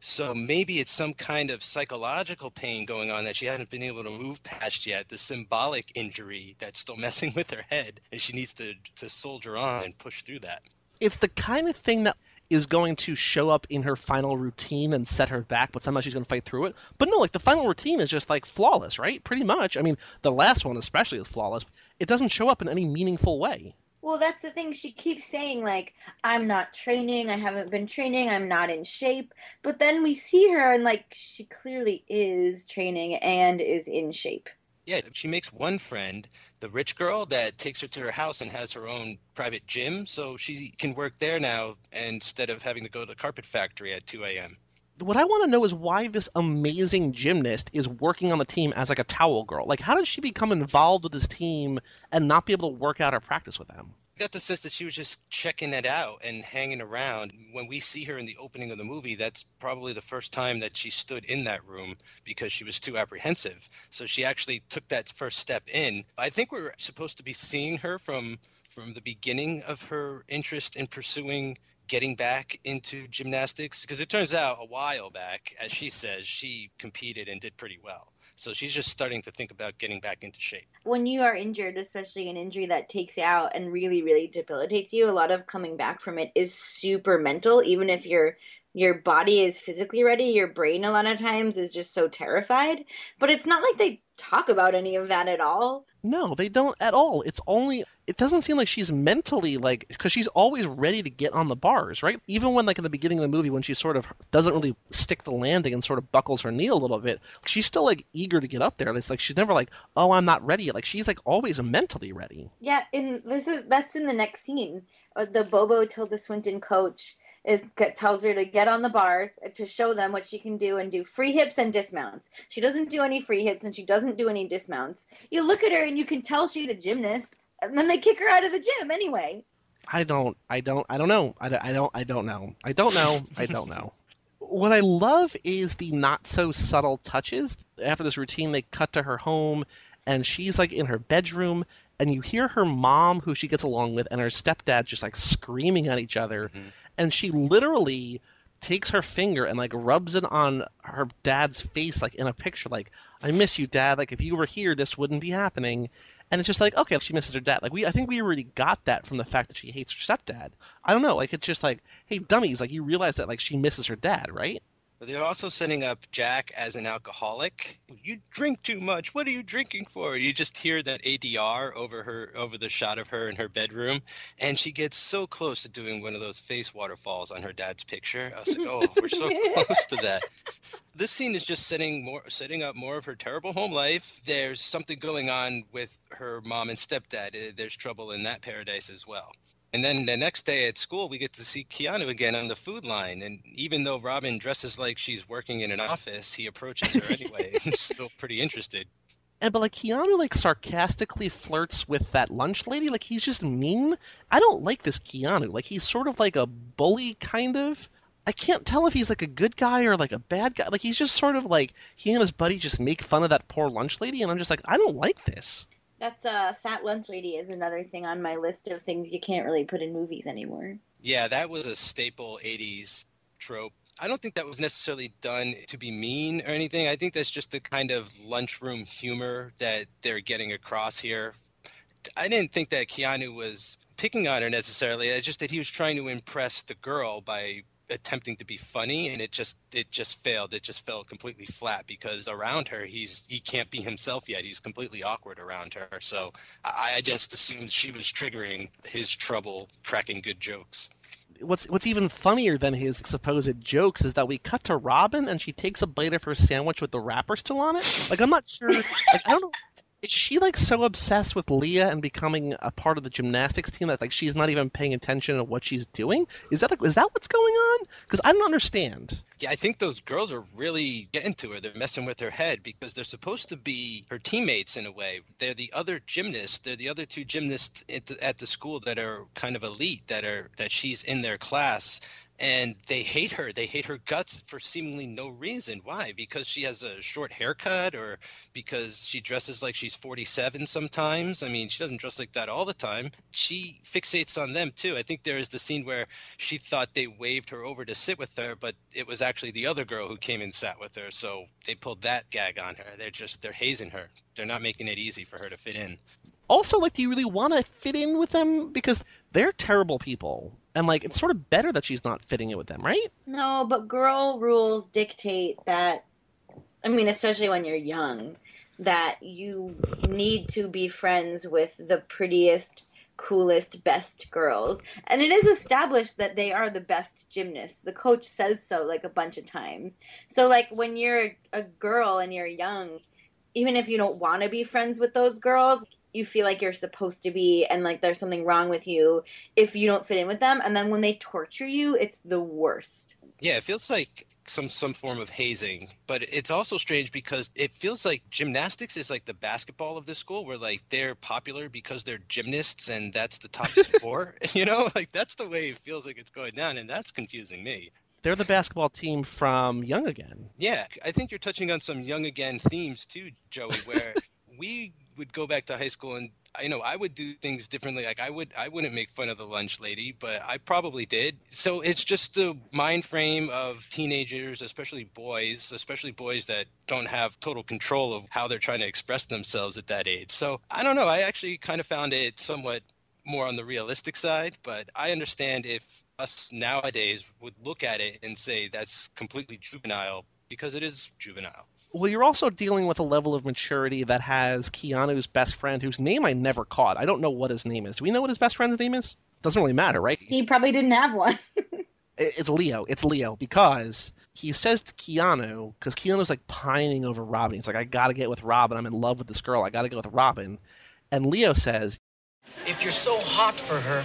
So maybe it's some kind of psychological pain going on that she hasn't been able to move past yet, the symbolic injury that's still (laughs) messing with her head, and she needs to, to soldier on and push through that. It's the kind of thing that is going to show up in her final routine and set her back, but somehow she's going to fight through it. But no, like the final routine is just like flawless, right? Pretty much. I mean, the last one especially is flawless. It doesn't show up in any meaningful way. Well, that's the thing. She keeps saying, like, I'm not training. I haven't been training. I'm not in shape. But then we see her, and, like, she clearly is training and is in shape. Yeah, she makes one friend, the rich girl that takes her to her house and has her own private gym, so she can work there now instead of having to go to the carpet factory at 2 a.m. What I want to know is why this amazing gymnast is working on the team as like a towel girl. Like, how did she become involved with this team and not be able to work out or practice with them? I got the sense that she was just checking it out and hanging around. When we see her in the opening of the movie, that's probably the first time that she stood in that room because she was too apprehensive. So she actually took that first step in. I think we're supposed to be seeing her from from the beginning of her interest in pursuing getting back into gymnastics because it turns out a while back as she says she competed and did pretty well so she's just starting to think about getting back into shape when you are injured, especially an injury that takes you out and really, really debilitates you, a lot of coming back from it is super mental. Even if your your body is physically ready, your brain a lot of times is just so terrified. But it's not like they talk about any of that at all. No, they don't at all. It's only it doesn't seem like she's mentally like because she's always ready to get on the bars, right? Even when like in the beginning of the movie when she sort of doesn't really stick the landing and sort of buckles her knee a little bit, she's still like eager to get up there. It's like she's never like, "Oh, I'm not ready." Like she's like always mentally ready. Yeah, and this is that's in the next scene. Uh, the Bobo Tilda Swinton coach is tells her to get on the bars to show them what she can do and do free hips and dismounts. She doesn't do any free hips and she doesn't do any dismounts. You look at her and you can tell she's a gymnast, and then they kick her out of the gym anyway. I don't, I don't, I don't know. I, I don't, I don't know. I don't know. I don't know. (laughs) what I love is the not so subtle touches. After this routine, they cut to her home, and she's like in her bedroom, and you hear her mom, who she gets along with, and her stepdad just like screaming at each other. Mm-hmm. And she literally takes her finger and like rubs it on her dad's face like in a picture like i miss you dad. Like if you were here this wouldn't be happening. And it's just like okay she misses her dad. Like we i think we already got that from the fact that she hates her stepdad. I don't know. Like it's just like hey dummies. Like you realize that like she misses her dad right but they're also setting up Jack as an alcoholic. You drink too much. What are you drinking for? You just hear that ADR over her over the shot of her in her bedroom, and she gets so close to doing one of those face waterfalls on her dad's picture. I was like, oh, we're so (laughs) close to that. This scene is just setting more setting up more of her terrible home life. There's something going on with her mom and stepdad. Uh, there's trouble in that paradise as well. And then the next day at school, we get to see Keanu again on the food line. And even though Robin dresses like she's working in an office, he approaches her anyway (laughs) and still pretty interested. And but like Keanu like sarcastically flirts with that lunch lady, like he's just mean. I don't like this Keanu. Like he's sort of like a bully kind of. I can't tell if he's like a good guy or like a bad guy. Like he's just sort of like he and his buddy just make fun of that poor lunch lady, and I'm just like, I don't like this. That's uh, Fat Lunch Lady is another thing on my list of things you can't really put in movies anymore. Yeah, that was a staple '80s trope. I don't think that was necessarily done to be mean or anything. I think that's just the kind of lunchroom humor that they're getting across here. I didn't think that Keanu was picking on her necessarily. It's just that he was trying to impress the girl by attempting to be funny and it just it just failed it just fell completely flat because around her he's he can't be himself yet he's completely awkward around her so i, I just assumed she was triggering his trouble cracking good jokes what's what's even funnier than his supposed jokes is that we cut to Robin and she takes a bite of her sandwich with the wrapper still on it. Like I'm not sure. Like I don't know is she like so obsessed with Leah and becoming a part of the gymnastics team that like she's not even paying attention to what she's doing? Is that like is that what's going on? Because I don't understand. Yeah, I think those girls are really getting to her. They're messing with her head because they're supposed to be her teammates in a way. They're the other gymnasts. They're the other two gymnasts at the, at the school that are kind of elite. That are that she's in their class and they hate her. They hate her guts for seemingly no reason. Why? Because she has a short haircut or because she dresses like she's 47 sometimes. I mean, she doesn't dress like that all the time. She fixates on them too. I think there is the scene where she thought they waved her over to sit with her, but it was actually the other girl who came and sat with her. So they pulled that gag on her. They're just, they're hazing her. They're not making it easy for her to fit in also like do you really want to fit in with them because they're terrible people and like it's sort of better that she's not fitting in with them, right? No, but girl rules dictate that. I mean, especially when you're young, that you need to be friends with the prettiest, coolest, best girls. And it is established that they are the best gymnasts. The coach says so like a bunch of times. So like when you're a girl and you're young, even if you don't want to be friends with those girls, you feel like you're supposed to be and like there's something wrong with you if you don't fit in with them and then when they torture you it's the worst Yeah, it feels like some some form of hazing, but it's also strange because it feels like gymnastics is like the basketball of this school, where like they're popular because they're gymnasts and that's the top (laughs) sport. (laughs) You know, like that's the way it feels like it's going down, and that's confusing me. They're the basketball team from Young Again. Yeah, I think you're touching on some young again themes too, Joey, where (laughs) we would go back to high school and I know I would do things differently. Like I would I wouldn't make fun of the lunch lady, but I probably did. So it's just the mind frame of teenagers, especially boys, especially boys that don't have total control of how they're trying to express themselves at that age. So I don't know. I actually kind of found it somewhat more on the realistic side, but I understand if us nowadays would look at it and say that's completely juvenile because it is juvenile. Well, you're also dealing with a level of maturity that has Keanu's best friend, whose name I never caught. I don't know what his name is. Do we know what his best friend's name is? Doesn't really matter, right? he probably didn't have one (laughs) It's Leo. It's Leo because he says to Keanu, because Keanu's like pining over Robin. He's like, I gotta get with Robin. I'm in love with this girl. I gotta get with Robin. And Leo says, If you're so hot for her,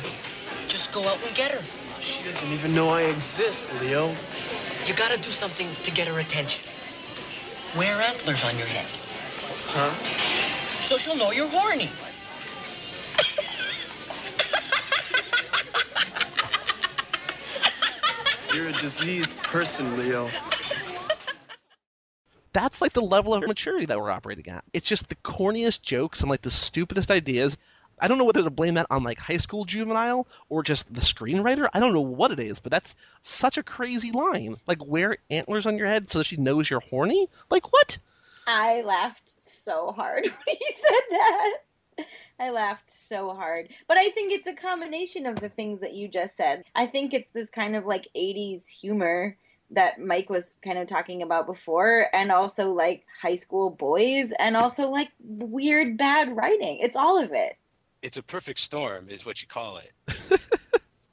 just go out and get her. She doesn't even know I exist, Leo. You gotta do something to get her attention. Wear antlers on your head. Huh? So she'll know you're horny. You're a diseased person, Leo. that's like the level of maturity that we're operating at. It's just the corniest jokes and like the stupidest ideas. I don't know whether to blame that on like high school juvenile or just the screenwriter. I don't know what it is, but that's such a crazy line. Like wear antlers on your head so she knows you're horny? Like what? i laughed so hard (laughs) when he said that i laughed so hard but i think it's a combination of the things that you just said i think it's this kind of like 80s humor that Mike was kind of talking about before, and also like high school boys, and also like weird bad writing. It's all of it. It's a perfect storm, is what you call it. (laughs)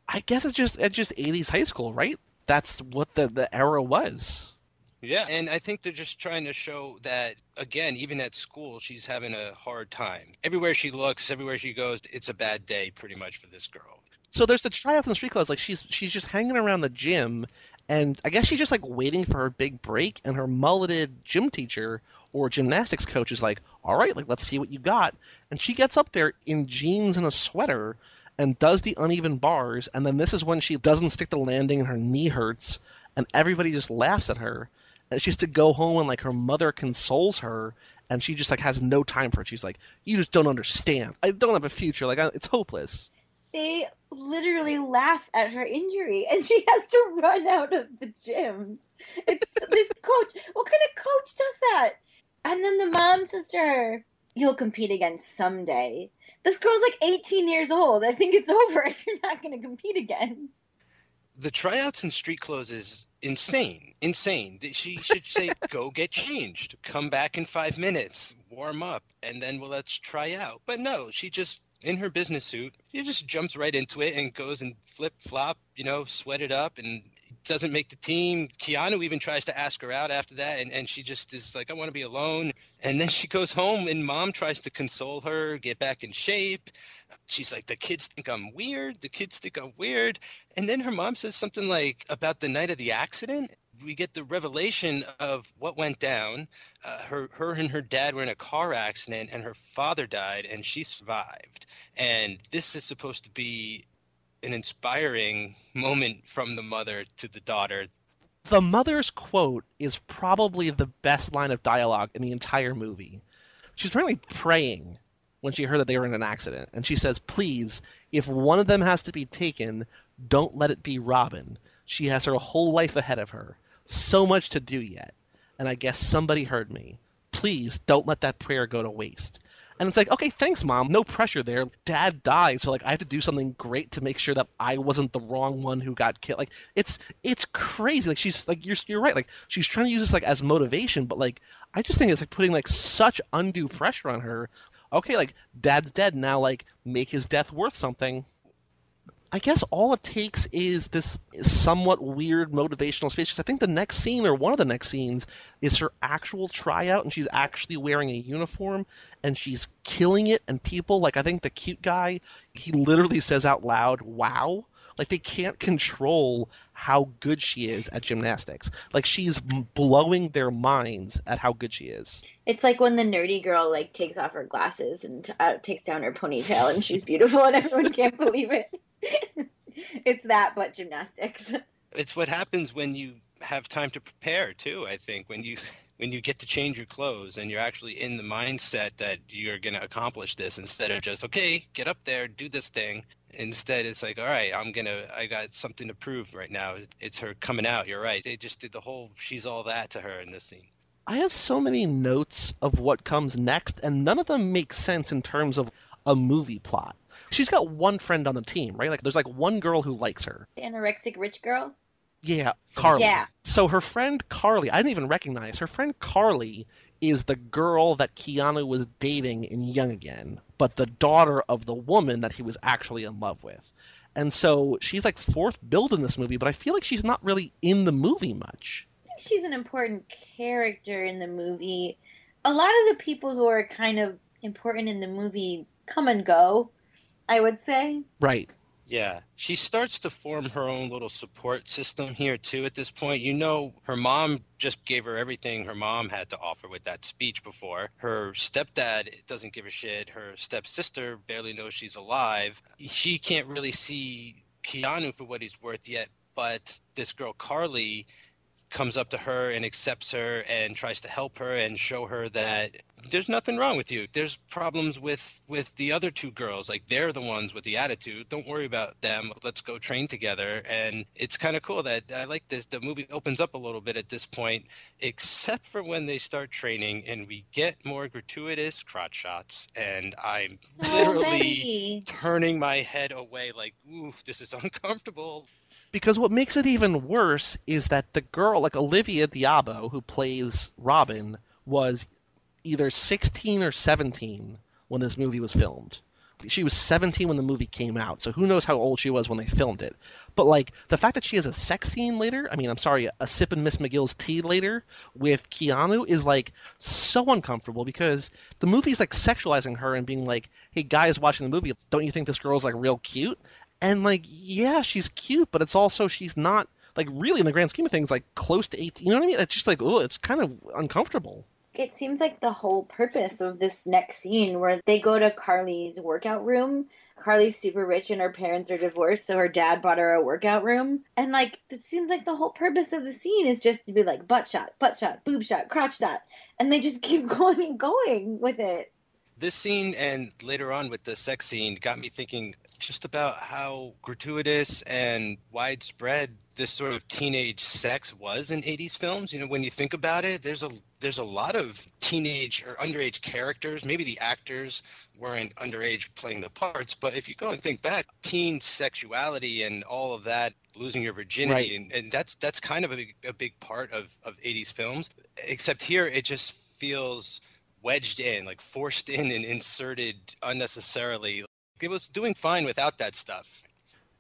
I guess it's just it's just 80s high school, right? That's what the the era was. Yeah, and I think they're just trying to show that again, even at school, she's having a hard time. Everywhere she looks, everywhere she goes, it's a bad day, pretty much for this girl. So there's the tryouts and street clothes. Like she's she's just hanging around the gym, and I guess she's just like waiting for her big break. And her mulleted gym teacher or gymnastics coach is like, "All right, like let's see what you got." And she gets up there in jeans and a sweater and does the uneven bars. And then this is when she doesn't stick the landing and her knee hurts, and everybody just laughs at her. And she has to go home and like her mother consoles her. And she just like has no time for it. She's like, "You just don't understand. I don't have a future. Like I, it's hopeless." They literally laugh at her injury, and she has to run out of the gym. It's this coach. What kind of coach does that? And then the mom sister, "You'll compete again someday." This girl's like 18 years old. I think it's (laughs) over if you're not going to compete again. The tryouts in street clothes is insane. Insane. She should say, (laughs) go get changed, come back in five minutes, warm up, and then well let's try out. But no, she just in her business suit, she just jumps right into it and goes and flip flop, you know, sweat it up and doesn't make the team. Keanu even tries to ask her out after that, and, and she just is like, I want to be alone. And then she goes home, and mom tries to console her, get back in shape. She's like, The kids think I'm weird. The kids think I'm weird. And then her mom says something like about the night of the accident. We get the revelation of what went down. Uh, her, her and her dad were in a car accident, and her father died, and she survived. And this is supposed to be an inspiring moment from the mother to the daughter. The mother's quote is probably the best line of dialogue in the entire movie. She's apparently praying when she heard that they were in an accident, and she says, "Please, if one of them has to be taken, don't let it be Robin. She has her whole life ahead of her, so much to do yet, and I guess somebody heard me. Please don't let that prayer go to waste." And it's like, okay, thanks, mom. No pressure there. Dad died, so like I have to do something great to make sure that I wasn't the wrong one who got killed. Like it's it's crazy. Like she's like you're you're right. Like she's trying to use this like as motivation, but like I just think it's like putting like such undue pressure on her. Okay, like dad's dead now. Like make his death worth something. I guess all it takes is this somewhat weird motivational speech. Because I think the next scene, or one of the next scenes, is her actual tryout, and she's actually wearing a uniform, and she's killing it. And people, like I think the cute guy, he literally says out loud, "Wow!" Like they can't control how good she is at gymnastics. Like she's blowing their minds at how good she is. It's like when the nerdy girl like takes off her glasses and uh, takes down her ponytail and she's beautiful and everyone can't (laughs) believe it. (laughs) it's that, but gymnastics. (laughs) It's what happens when you have time to prepare too. I think when you when you get to change your clothes and you're actually in the mindset that you're going to accomplish this instead of just okay, get up there, do this thing. Instead, it's like, all right, I'm gonna, I got something to prove right now. It's her coming out. You're right. They just did the whole she's all that to her in this scene. I have so many notes of what comes next, and none of them make sense in terms of a movie plot. She's got one friend on the team, right? Like, there's like one girl who likes her. Anorexic rich girl. Yeah, Carly. Yeah. So her friend Carly, I didn't even recognize her friend Carly is the girl that Keanu was dating in Young Again, but the daughter of the woman that he was actually in love with. And so she's like fourth billed in this movie, but I feel like she's not really in the movie much. I think she's an important character in the movie. A lot of the people who are kind of important in the movie come and go, I would say. Right. Yeah, she starts to form her own little support system here too at this point. You know, her mom just gave her everything her mom had to offer with that speech before. Her stepdad doesn't give a shit. Her stepsister barely knows she's alive. She can't really see Keanu for what he's worth yet, but this girl Carly comes up to her and accepts her and tries to help her and show her that there's nothing wrong with you. There's problems with with the other two girls. Like they're the ones with the attitude. Don't worry about them. Let's go train together. And it's kind of cool that I like this. The movie opens up a little bit at this point, except for when they start training and we get more gratuitous crotch shots. And I'm So literally many. turning my head away, like, oof, this is (laughs) uncomfortable. Because what makes it even worse is that the girl, like Olivia d'Abo, who plays Robin, was either 16 or 17 when this movie was filmed. She was 17 when the movie came out, so who knows how old she was when they filmed it. But like the fact that she has a sex scene later, I mean, I'm sorry, a sipping Miss McGill's tea later with Keanu is like so uncomfortable because the movie's like sexualizing her and being like, "Hey guys watching the movie, don't you think this girl's like real cute?" And like, yeah, she's cute, but it's also she's not like really in the grand scheme of things like close to 18. You know what I mean? It's just like, oh, it's kind of uncomfortable. It seems like the whole purpose of this next scene where they go to Carly's workout room. Carly's super rich and her parents are divorced, so her dad bought her a workout room. And like it seems like the whole purpose of the scene is just to be like butt shot, butt shot, boob shot, crotch shot. And they just (laughs) keep going and going with it. This scene and later on with the sex scene got me thinking just about how gratuitous and widespread this sort of teenage sex was in 80s films you know when you think about it there's a there's a lot of teenage or underage characters maybe the actors weren't underage playing the parts but if you go and think back teen sexuality and all of that losing your virginity Right. and, and that's that's kind of a, a big part of of 80s films except here it just feels wedged in, like forced in and inserted unnecessarily. It was doing fine without that stuff.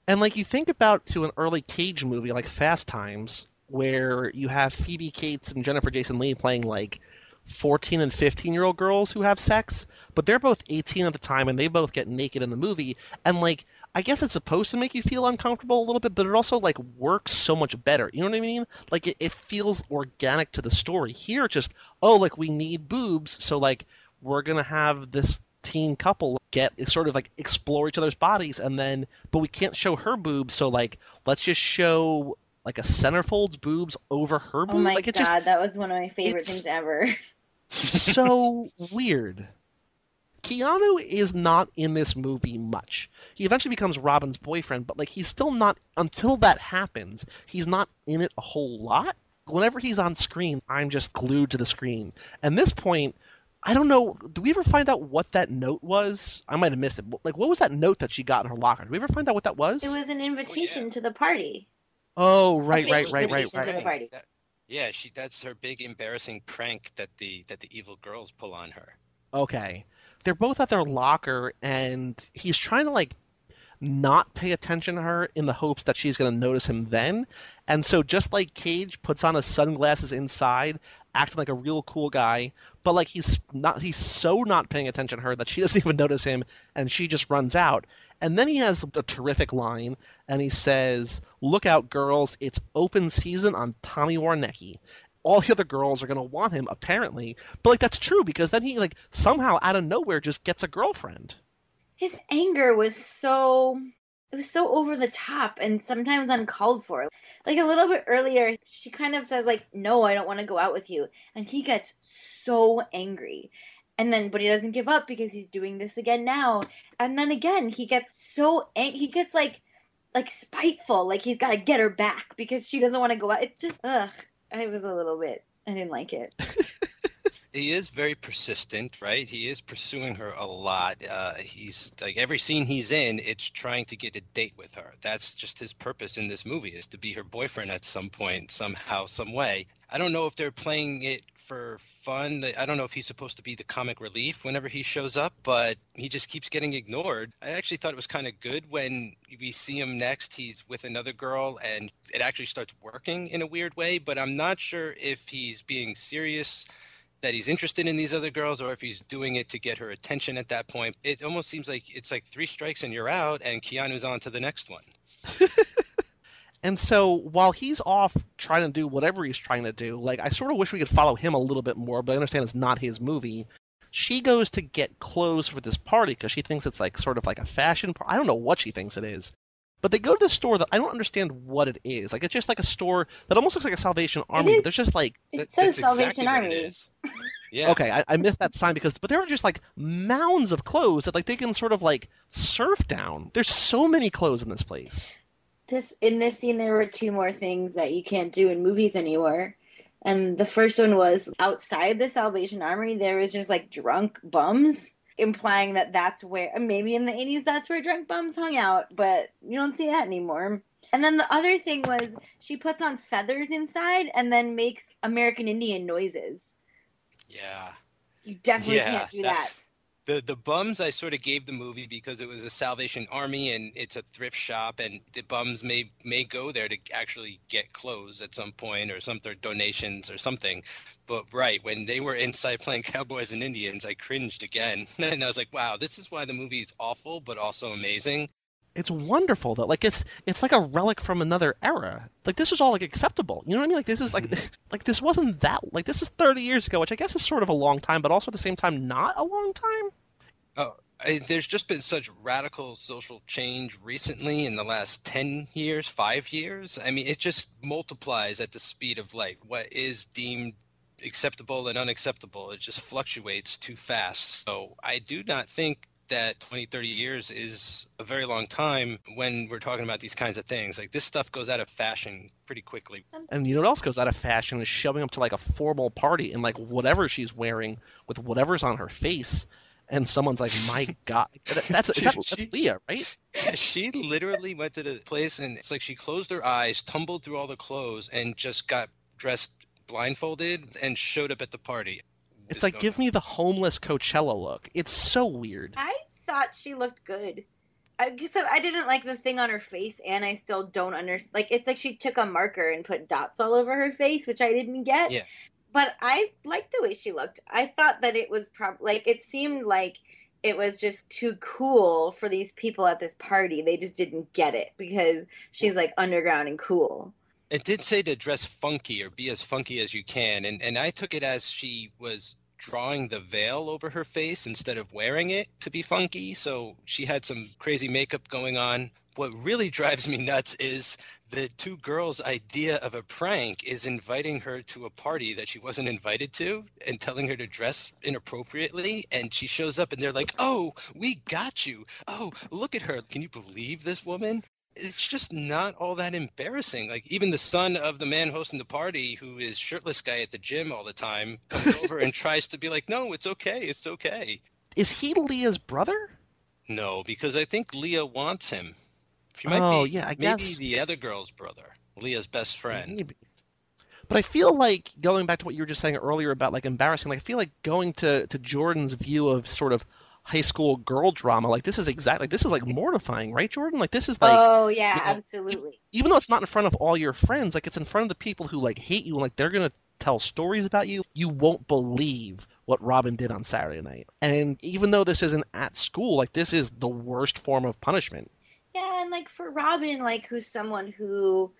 And like you think about to an early Cage movie like Fast Times, where you have Phoebe Cates and Jennifer Jason Leigh playing like 14 and 15 year old girls who have sex, but they're both 18 at the time and they both get naked in the movie. And like, I guess it's supposed to make you feel uncomfortable a little bit, but it also like works so much better. You know what I mean? Like, it, it feels organic to the story. Here, just, oh, like we need boobs, so like we're gonna have this teen couple get sort of like explore each other's bodies and then but we can't show her boobs so like let's just show like a centerfold's boobs over her boobs Oh my like god, that was one of my favorite things ever. (laughs) just so (laughs) weird Keanu is not in this movie much. He eventually becomes Robin's boyfriend, but like he's still not until that happens, he's not in it a whole lot. Whenever he's on screen, I'm just glued to the screen. And this point, I don't know. Do we ever find out what that note was? I might have missed it. Like, what was that note that she got in her locker? Did we ever find out what that was? It was an oh, invitation yeah. to the party. Oh, right, fake right, right, right, invitation to right. Yeah, she that's her big embarrassing prank that the that the evil girls pull on her. Okay. They're both at their locker, and he's trying to like. not pay attention to her in the hopes that she's going to notice him then. And so just like Cage puts on his sunglasses inside, acting like a real cool guy, but like he's not he's so not paying attention to her that she (laughs) doesn't even notice him and she just runs out. And then he has a terrific line and he says, "Look out girls, it's open season on Tommy Warnecki." All the other girls are going to want him apparently. But like that's true because then he like somehow out of nowhere just gets a girlfriend his anger was so it was so over the top and sometimes uncalled for. Like a little bit earlier, she kind of says like, "No, I don't want to go out with you," and he gets so angry. And then, but he doesn't give up because he's doing this again now. And then again, he gets so he gets like like spiteful, like he's got to get her back because she doesn't want to go out. it's just ugh, it was a little bit. I didn't like it. (laughs) he is very persistent, right? He is pursuing her a lot. Uh, he's like every scene he's in, it's trying to get a date with her. That's just his purpose in this movie is to be her boyfriend at some point, somehow, some way. I don't know if they're playing it for fun. I don't know if he's supposed to be the comic relief whenever he shows up, but he just keeps getting ignored. I actually thought it was kind of good when we see him next. He's with another girl and it actually starts working in a weird way, but I'm not sure if he's being serious that he's interested in these other girls or if he's doing it to get her attention at that point. It almost seems like it's like three strikes and you're out, and Keanu's on to the next one. (laughs) and so while he's off trying to do whatever he's trying to do, like I sort of wish we could follow him a little bit more, but I understand it's not his movie. She goes to get clothes for this party because she thinks it's like sort of like a fashion. Par- I don't know what she thinks it is, but they go to the store that I don't understand what it is. Like it's just like a store that almost looks like a Salvation Army, but there's just like it says Salvation exactly Army. (laughs) Yeah. Okay, I, I, missed that sign because, but there are just like mounds of clothes that like they can sort of like surf down. There's so many clothes in this place. This in this scene, there were two more things that you can't do in movies anymore, and the first one was outside the Salvation Army. There was just like drunk bums, implying that that's where maybe in the '80s that's where drunk bums hung out, but you don't see that anymore. And then the other thing was she puts on feathers inside and then makes American Indian noises. Yeah. You definitely Yeah, can't do that- that. The the bums I sort of gave the movie because it was a Salvation Army and it's a thrift shop and the bums may may go there to actually get clothes at some point or some their donations or something. But right when they were inside (laughs) playing Cowboys and Indians, I cringed again (laughs) and I was like, wow, this is why the movie is awful but also amazing. It's wonderful though. Like it's it's like a relic from another era. Like this was all like acceptable. You know what I mean? Like this is like mm-hmm. (laughs) like this wasn't that like this is 30 years ago, which I guess is sort of a long time, but also at the same time not a long time. Oh, I, there's just been such radical social change recently in the last 10 years, five years. I mean, it just multiplies at the speed of light. What is deemed acceptable and unacceptable, it just fluctuates too fast. So I do not think that 20, 30 years is a very long time when we're talking about these kinds of things. Like this stuff goes out of fashion pretty quickly. And you know what else goes out of fashion is showing up to like a formal party in like whatever she's wearing with whatever's on her face. And someone's like, "My (laughs) God, that's is that, that's Leah, right?" Yeah, she literally went to the place and it's like she closed her eyes, tumbled through all the clothes, and just got dressed blindfolded and showed up at the party. It's like, give me the homeless Coachella look. It's so weird. I thought she looked good. I guess I I didn't like the thing on her face, and I still don't understand. Like it's like she took a marker and put dots all over her face, which I didn't get. Yeah. But I liked the way she looked. I thought that it was probably like it seemed like it was just too cool for these people at this party. They just didn't get it because she's like underground and cool. It did say to dress funky or be as funky as you can, and and I took it as she was drawing the veil over her face instead of wearing it to be funky. So she had some crazy makeup going on. What really drives me nuts is the two girls' idea of a prank is inviting her to a party that she wasn't invited to and telling her to dress inappropriately. And she shows up and they're like, oh, we got you. Oh, look at her. Can you believe this woman? It's just not all that embarrassing. Like even the son of the man hosting the party, who is shirtless guy at the gym all the time, comes (laughs) over and tries to be like, "No, it's okay, it's okay." Is he Leah's brother? No, because I think Leah wants him. She might Oh, be. yeah, I maybe guess- the other girl's brother, Leah's best friend. Maybe. But I feel like going back to what you were just saying earlier about like embarrassing. Like I feel like going to to Jordan's view of sort of high school girl drama. Like this is exactly like this is like mortifying, right, Jordan? Like this is like oh yeah, you know, absolutely. even though it's not in front of all your friends, like it's in front of the people who like hate you and like they're gonna tell stories about you. You won't believe what Robin did on Saturday night. And even though this isn't at school, like this is the worst form of punishment. Yeah, and like for Robin, like who's someone who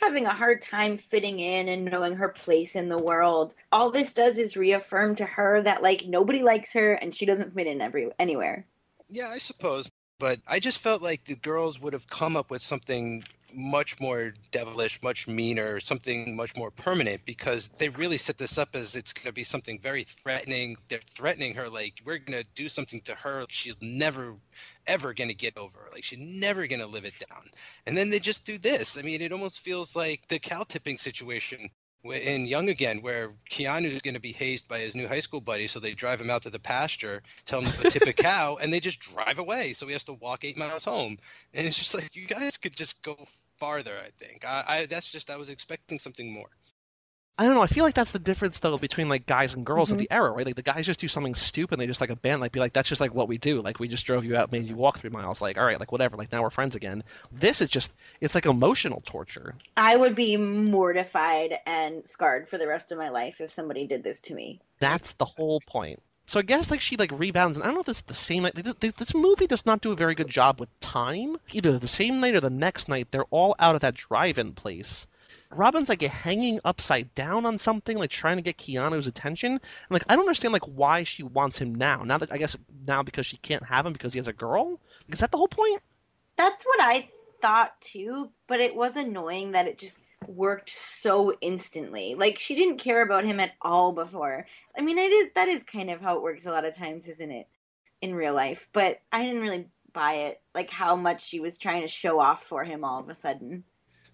having a hard time fitting in and knowing her place in the world. All this does is reaffirm to her that like nobody likes her and she doesn't fit in every anywhere. Yeah, I suppose. But I just felt like the girls would have come up with something much more devilish, much meaner, something much more permanent because they really set this up as it's going to be something very threatening. They're threatening her like we're going to do something to her she's never ever going to get over. Like she's never going to live it down. And then they just do this. I mean, it almost feels like the cow tipping situation in Young Again, where Keanu is going to be hazed by his new high school buddy, so they drive him out to the pasture, tell him to tip a cow, and they just drive away. So he has to walk eight miles home, and it's just like you guys could just go farther. I think I, I that's just I was expecting something more. I don't know. I feel like that's the difference though between like guys and girls Mhm. of the era, right? Like the guys just do something stupid. They just like abandon, like be like, that's just like what we do. Like we just drove you out, made you walk three miles. Like all right, like whatever. Like now we're friends again. This is just, it's like emotional torture. I would be mortified and scarred for the rest of my life if somebody did this to me. That's the whole point. So I guess like she like rebounds, and I don't know if this is the same night. This, this- movie does not do a very good job with time. Either the same night or the next night, they're all out at that drive-in place. Robin's like hanging upside down on something, like trying to get Keanu's attention. And like I don't understand like why she wants him now. Now that I guess now because she can't have him because he has a girl. Is that the whole point? That's what I thought too, but it was annoying that it just worked so instantly. Like she didn't care about him at all before. I mean, it is that is kind of how it works a lot of times, isn't it? In real life, but I didn't really buy it. Like how much she was trying to show off for him all of a sudden.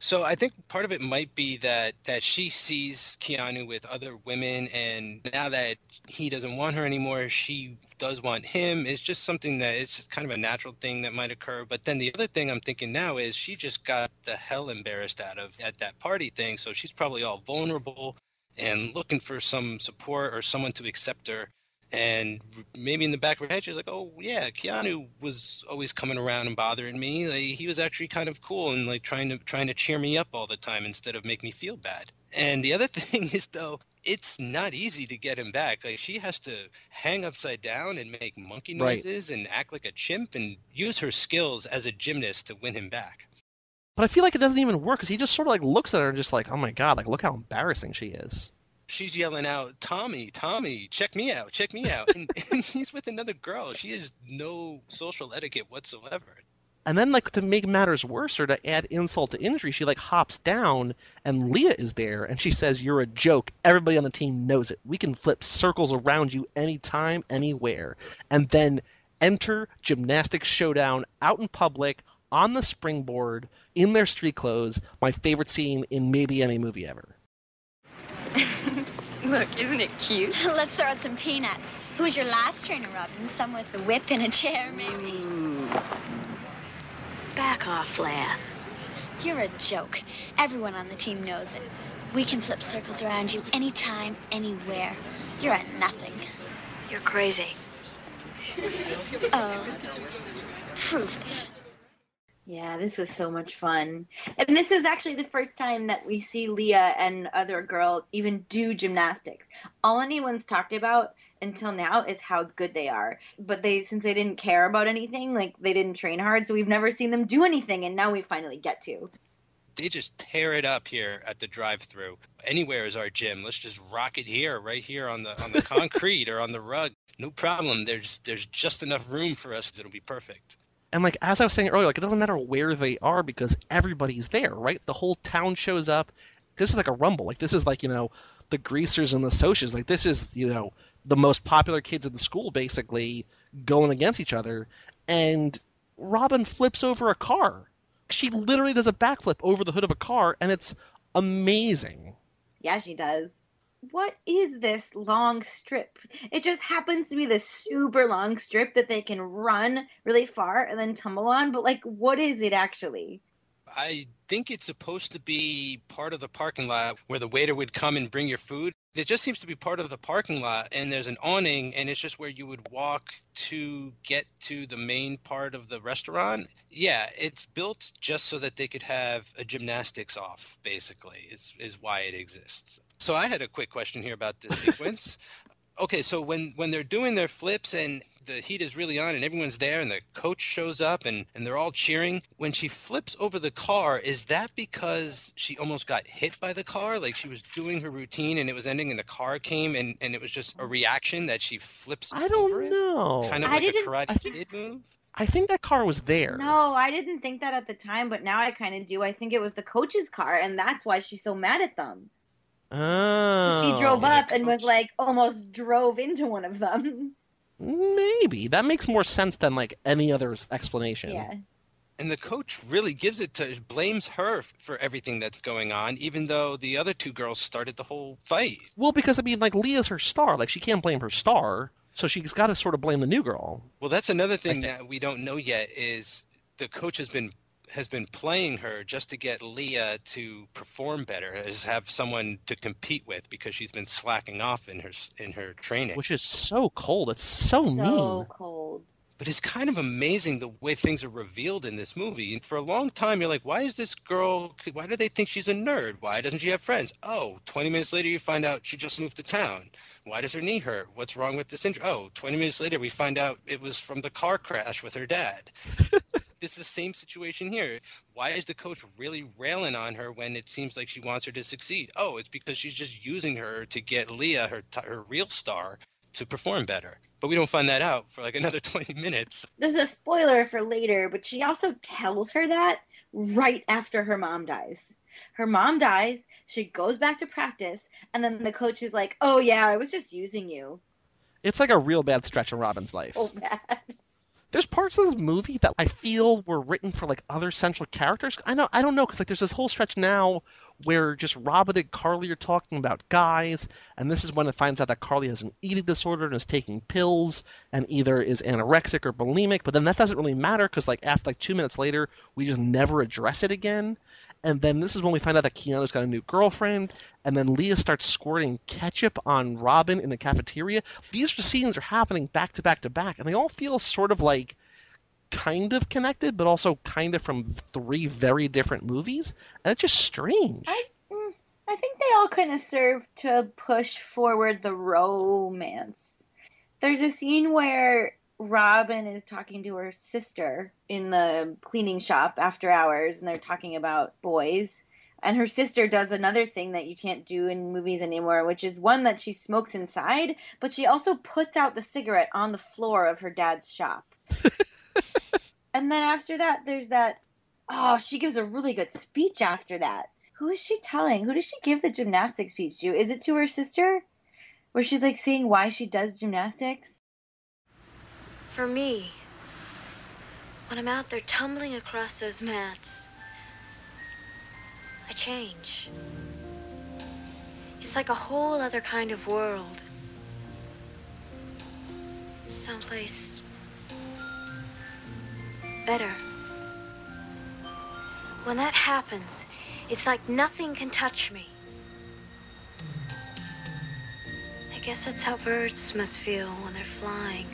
So I think part of it might be that that she sees Keanu with other women, and now that he doesn't want her anymore, she does want him. It's just something that it's kind of a natural thing that might occur. But then the other thing I'm thinking now is she just got the hell embarrassed out of at that party thing, so she's probably all vulnerable and looking for some support or someone to accept her. And maybe in the back of her head, she's like, "Oh yeah, Keanu was always coming around and bothering me. Like, he was actually kind of cool and like trying to trying to cheer me up all the time instead of make me feel bad." And the other (laughs) thing is though, it's not easy to get him back. Like she has to hang upside down and make monkey Right. noises and act like a chimp and use her skills as a gymnast to win him back. But I feel like it doesn't even work because he just sort of like looks at her and just like, oh my god, like look how embarrassing she is. She's yelling out, "Tommy, Tommy, check me out, check me out!" and, (laughs) and he's with another girl. She has no social etiquette whatsoever. And then, like, to make matters worse or to add insult to injury, she, like, hops down and Leah is there and she says, You're a joke. Everybody on the team knows it. We can flip circles around you anytime, anywhere. And then enter gymnastics showdown out in public on the springboard in their street clothes. My favorite scene in maybe any movie ever. (laughs) Look, isn't it cute? (laughs) Let's throw out some peanuts. Who was your last trainer, Robin? Some with a whip and a chair, maybe? Back off, Leia. You're a joke. Everyone on the team knows it. We can flip circles around you anytime, anywhere. You're a nothing. You're crazy. Oh. (laughs) Prove it. Yeah, this was so much fun. And this is actually the first time that we see Leah and other girl even do gymnastics. All anyone's talked about until now is how good they are. But they since they didn't care about anything, like they didn't train hard, so we've never seen them do anything and now we finally get to. They just tear it up here at the drive-through. Anywhere is our gym. Let's just rock it here, right here on the on the (laughs) concrete or on the rug. No problem. There's there's just enough room for us. It'll be perfect. And like as I was saying earlier, like it doesn't matter where they are because everybody's there, right? The whole town shows up. This is like a rumble. Like this is like you know the greasers and the Socs. Like this is you know the most popular kids in the school basically going against each other. And Robin flips over a car. She literally does a backflip over the hood of a car, and it's amazing. Yeah, she does. What is this long strip? It just happens to be this super long strip that they can run really far and then tumble on, but like what is it actually? I think it's supposed to be part of the parking lot where the waiter would come and bring your food. It just seems to be part of the parking lot, and there's an awning, and it's just where you would walk to get to the main part of the restaurant. Yeah, it's built just so that they could have a gymnastics off, basically, is, is why it exists. So I had a quick question here about this sequence. (laughs) Okay, so when when they're doing their flips and the heat is really on and everyone's there and the coach shows up and, and they're all cheering. When she flips over the car, is that because she almost got hit by the car? Like she was doing her routine and it was ending and the car came and, and it was just a reaction that she flips over? I don't over it? know. Kind of I like a didn't- Karate I think- Kid move? I think that car was there. No, I didn't think that at the time, but now I kind of do. I think it was the coach's car, and that's why she's so mad at them. Oh. she drove up and was like almost drove into one of them. Maybe that makes more sense than like any other explanation. Yeah. And the coach really gives it to blames her for everything that's going on, even though the other two girls started the whole fight. Well, because I mean, like Leah's her star. Like she can't blame her star, so she's got to sort of blame the new girl. Well, that's another thing that we don't know yet is the coach has been has been playing her just to get Leah to perform better, is have someone to compete with because she's been slacking off in her in her training. Which is so cold. It's so, So mean. So cold. But it's kind of amazing the way things are revealed in this movie. And for a long time, you're like, why is this girl, why do they think she's a nerd? Why doesn't she have friends? Oh, 20 minutes later, you find out she just moved to town. Why does her knee hurt? What's wrong with this injury? Oh, 20 minutes later, we find out it was from the car crash with her dad. (laughs) it's the same situation here. Why is the coach really railing on her when it seems like she wants her to succeed? Oh, it's because she's just using her to get Leah, her, t- her real star, to perform better. But we don't find that out for like (laughs) another 20 minutes. This is a spoiler for later, but she also tells her that right after her mom dies. Her mom dies, she goes back to practice, and then the coach is like, "Oh yeah, I was just using you." It's like a real bad stretch in Robin's life. So (laughs) bad. There's parts of this movie that I feel were written for like other central characters. I know I don't know because like there's this whole stretch now where just Robin and Carly are talking about guys, and this is when it finds out that Carly has an eating disorder and is taking pills and either is anorexic or bulimic. But then that doesn't really matter because like after like two minutes later, we just never address it again. And then this is when we find out that Keanu's got a new girlfriend, and then Leah starts squirting ketchup on Robin in the cafeteria. These scenes are happening back to back to back, and they all feel sort of like kind of connected, but also kind of from three very different movies, and it's just strange. I mm, I think they all kind of serve to push forward the romance. There's a scene where Robin is talking to her sister in the cleaning shop after hours, and they're talking about boys. And her sister does another thing that you can't do in movies anymore, which is one that she smokes inside, but she also puts out the cigarette on the floor of her dad's shop. (laughs) and then after that, there's that. Oh, she gives a really good speech after that. Who is she telling? Who does she give the gymnastics speech to? Is it to her sister? Where she's like saying why she does gymnastics? For me, when I'm out there tumbling across those mats, I change. It's like a whole other kind of world. Someplace better. When that happens, it's like nothing can touch me. I guess that's how birds must feel when they're flying.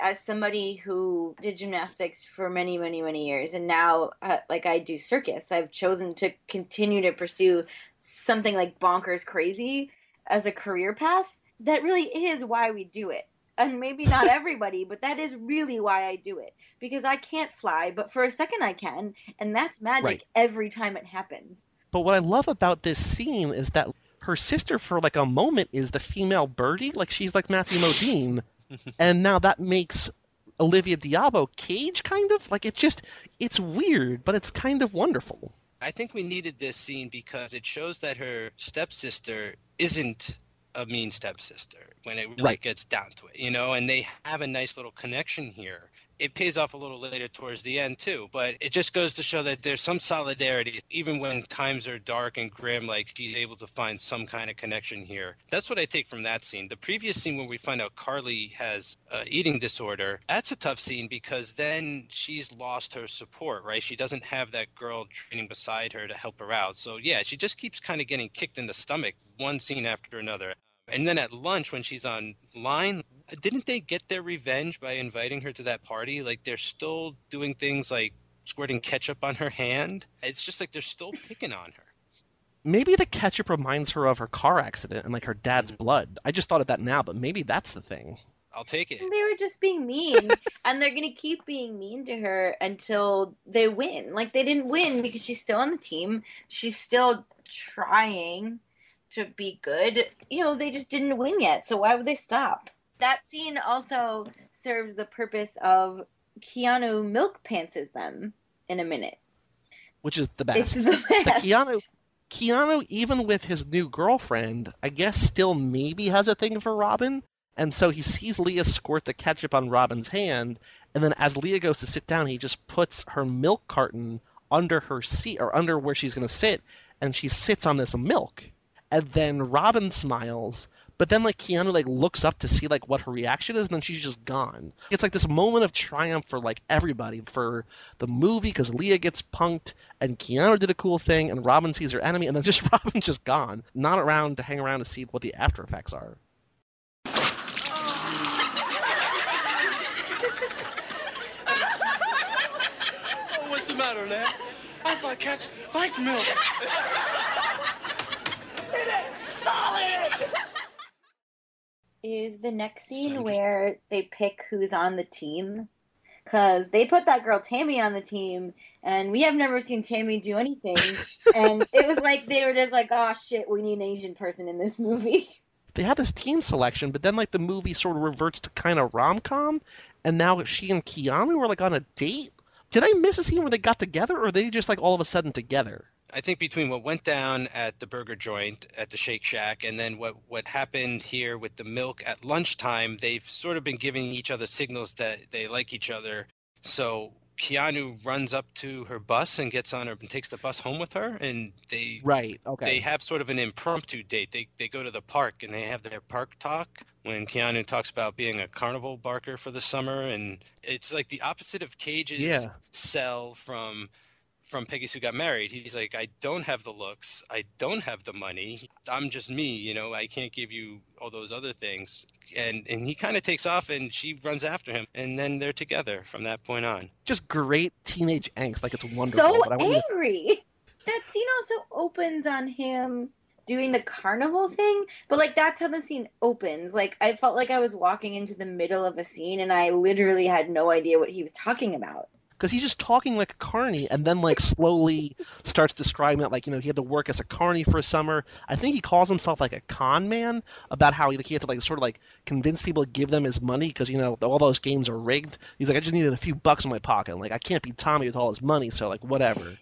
As somebody who did gymnastics for many, many, many years, and now, uh, like I do circus, I've chosen to continue to pursue something like bonkers crazy as a career path. That really is why we do it. And maybe not (laughs) everybody, but that is really why I do it. Because I can't fly, but for a second I can, and that's magic Right. every time it happens. But what I love about this scene is that her sister, for like a moment, is the female Birdy. Like she's like Matthew Modine, and now that makes Olivia d'Abo Cage kind of like it. Just it's weird, but it's kind of wonderful. I think we needed this scene because it shows that her stepsister isn't a mean stepsister when it really Right. gets down to it, you know, and they have a nice little connection here. It pays off a little later towards the end too. But it just goes to show that there's some solidarity, even when times are dark and grim. Like she's able to find some kind of connection here. That's what I take from that scene. The previous scene where we find out Carly has uh, eating disorder, that's a tough scene because then she's lost her support. Right? She doesn't have that girl training beside her to help her out. So yeah, she just keeps kind of getting kicked in the stomach one scene after another. And then at lunch, when she's on line, didn't they get their revenge by inviting her to that party? Like they're still doing things like squirting ketchup on her hand. It's just like they're still picking on her. Maybe the ketchup reminds her of her car accident and like her dad's mm-hmm. blood. I just thought of that now, but maybe that's the thing. I'll take it. They were just being mean, (laughs) and they're gonna keep being mean to her until they win. Like they didn't win because she's still on the team. She's still trying to be good. You know, they just didn't win yet. So why would they stop? That scene also serves the purpose of Keanu milk pantses them in a minute. Which is the best. It's the best. But Keanu Keanu, even with his new girlfriend, I guess still maybe has a thing for Robin. And so he sees Leah squirt the ketchup on Robin's hand, and then as Leah goes to sit down, he just puts her milk carton under her seat or under where she's going to sit, and she sits on this milk. And then Robin smiles, but then like Keanu like looks up to see like what her reaction is, and then she's just gone. It's like this moment of triumph for like everybody for the movie because Leah gets punked, and Keanu did a cool thing, and Robin sees her enemy, and then (laughs) just Robin's just gone, not around to hang around to see what the after effects are. Oh, what's the matter, lad? I thought cats liked milk. (laughs) Is the next scene Sounds- where they pick who's on the team? Because they put that girl Tammy on the team, and we have never seen Tammy do anything. (laughs) and it was like they were just like, "Oh shit, we need an Asian person in this movie." They have this team selection, but then like the movie sort of reverts to kind of rom com, and now she and Keanu were like on a date. Did I miss a scene where they got together, or are they just like all of a sudden together? I think between what went down at the burger joint at the Shake Shack and then what what happened here with the milk at lunchtime, they've sort of been giving each other signals that they like each other. So Keanu runs up to her bus and gets on her and takes the bus home with her, and they Right. Okay. they have sort of an impromptu date. They they go to the park and they have their park talk when Keanu talks about being a carnival barker for the summer, and it's like the opposite of Cage's Yeah. sell from from Peggy Sue Got Married. He's like, I don't have the looks, I don't have the money. I'm just me, you know. I can't give you all those other things. And and he kind of takes off, and she runs after him, and then they're together from that point on. just great teenage angst. Like it's wonderful. so but I wonder- angry. That scene also opens on him doing the carnival thing, but like that's how the scene opens. Like I felt like I was walking into the middle of a scene and I literally had no idea what he was talking about. Because he's just talking like a carny and then like slowly starts describing it like you know he had to work as a carny for a summer. I think he calls himself like a con man about how he, like, he had to like sort of like convince people to give them his money because you know all those games are rigged. He's like i just needed a few bucks in my pocket. Like i can't be tommy with all his money so like whatever.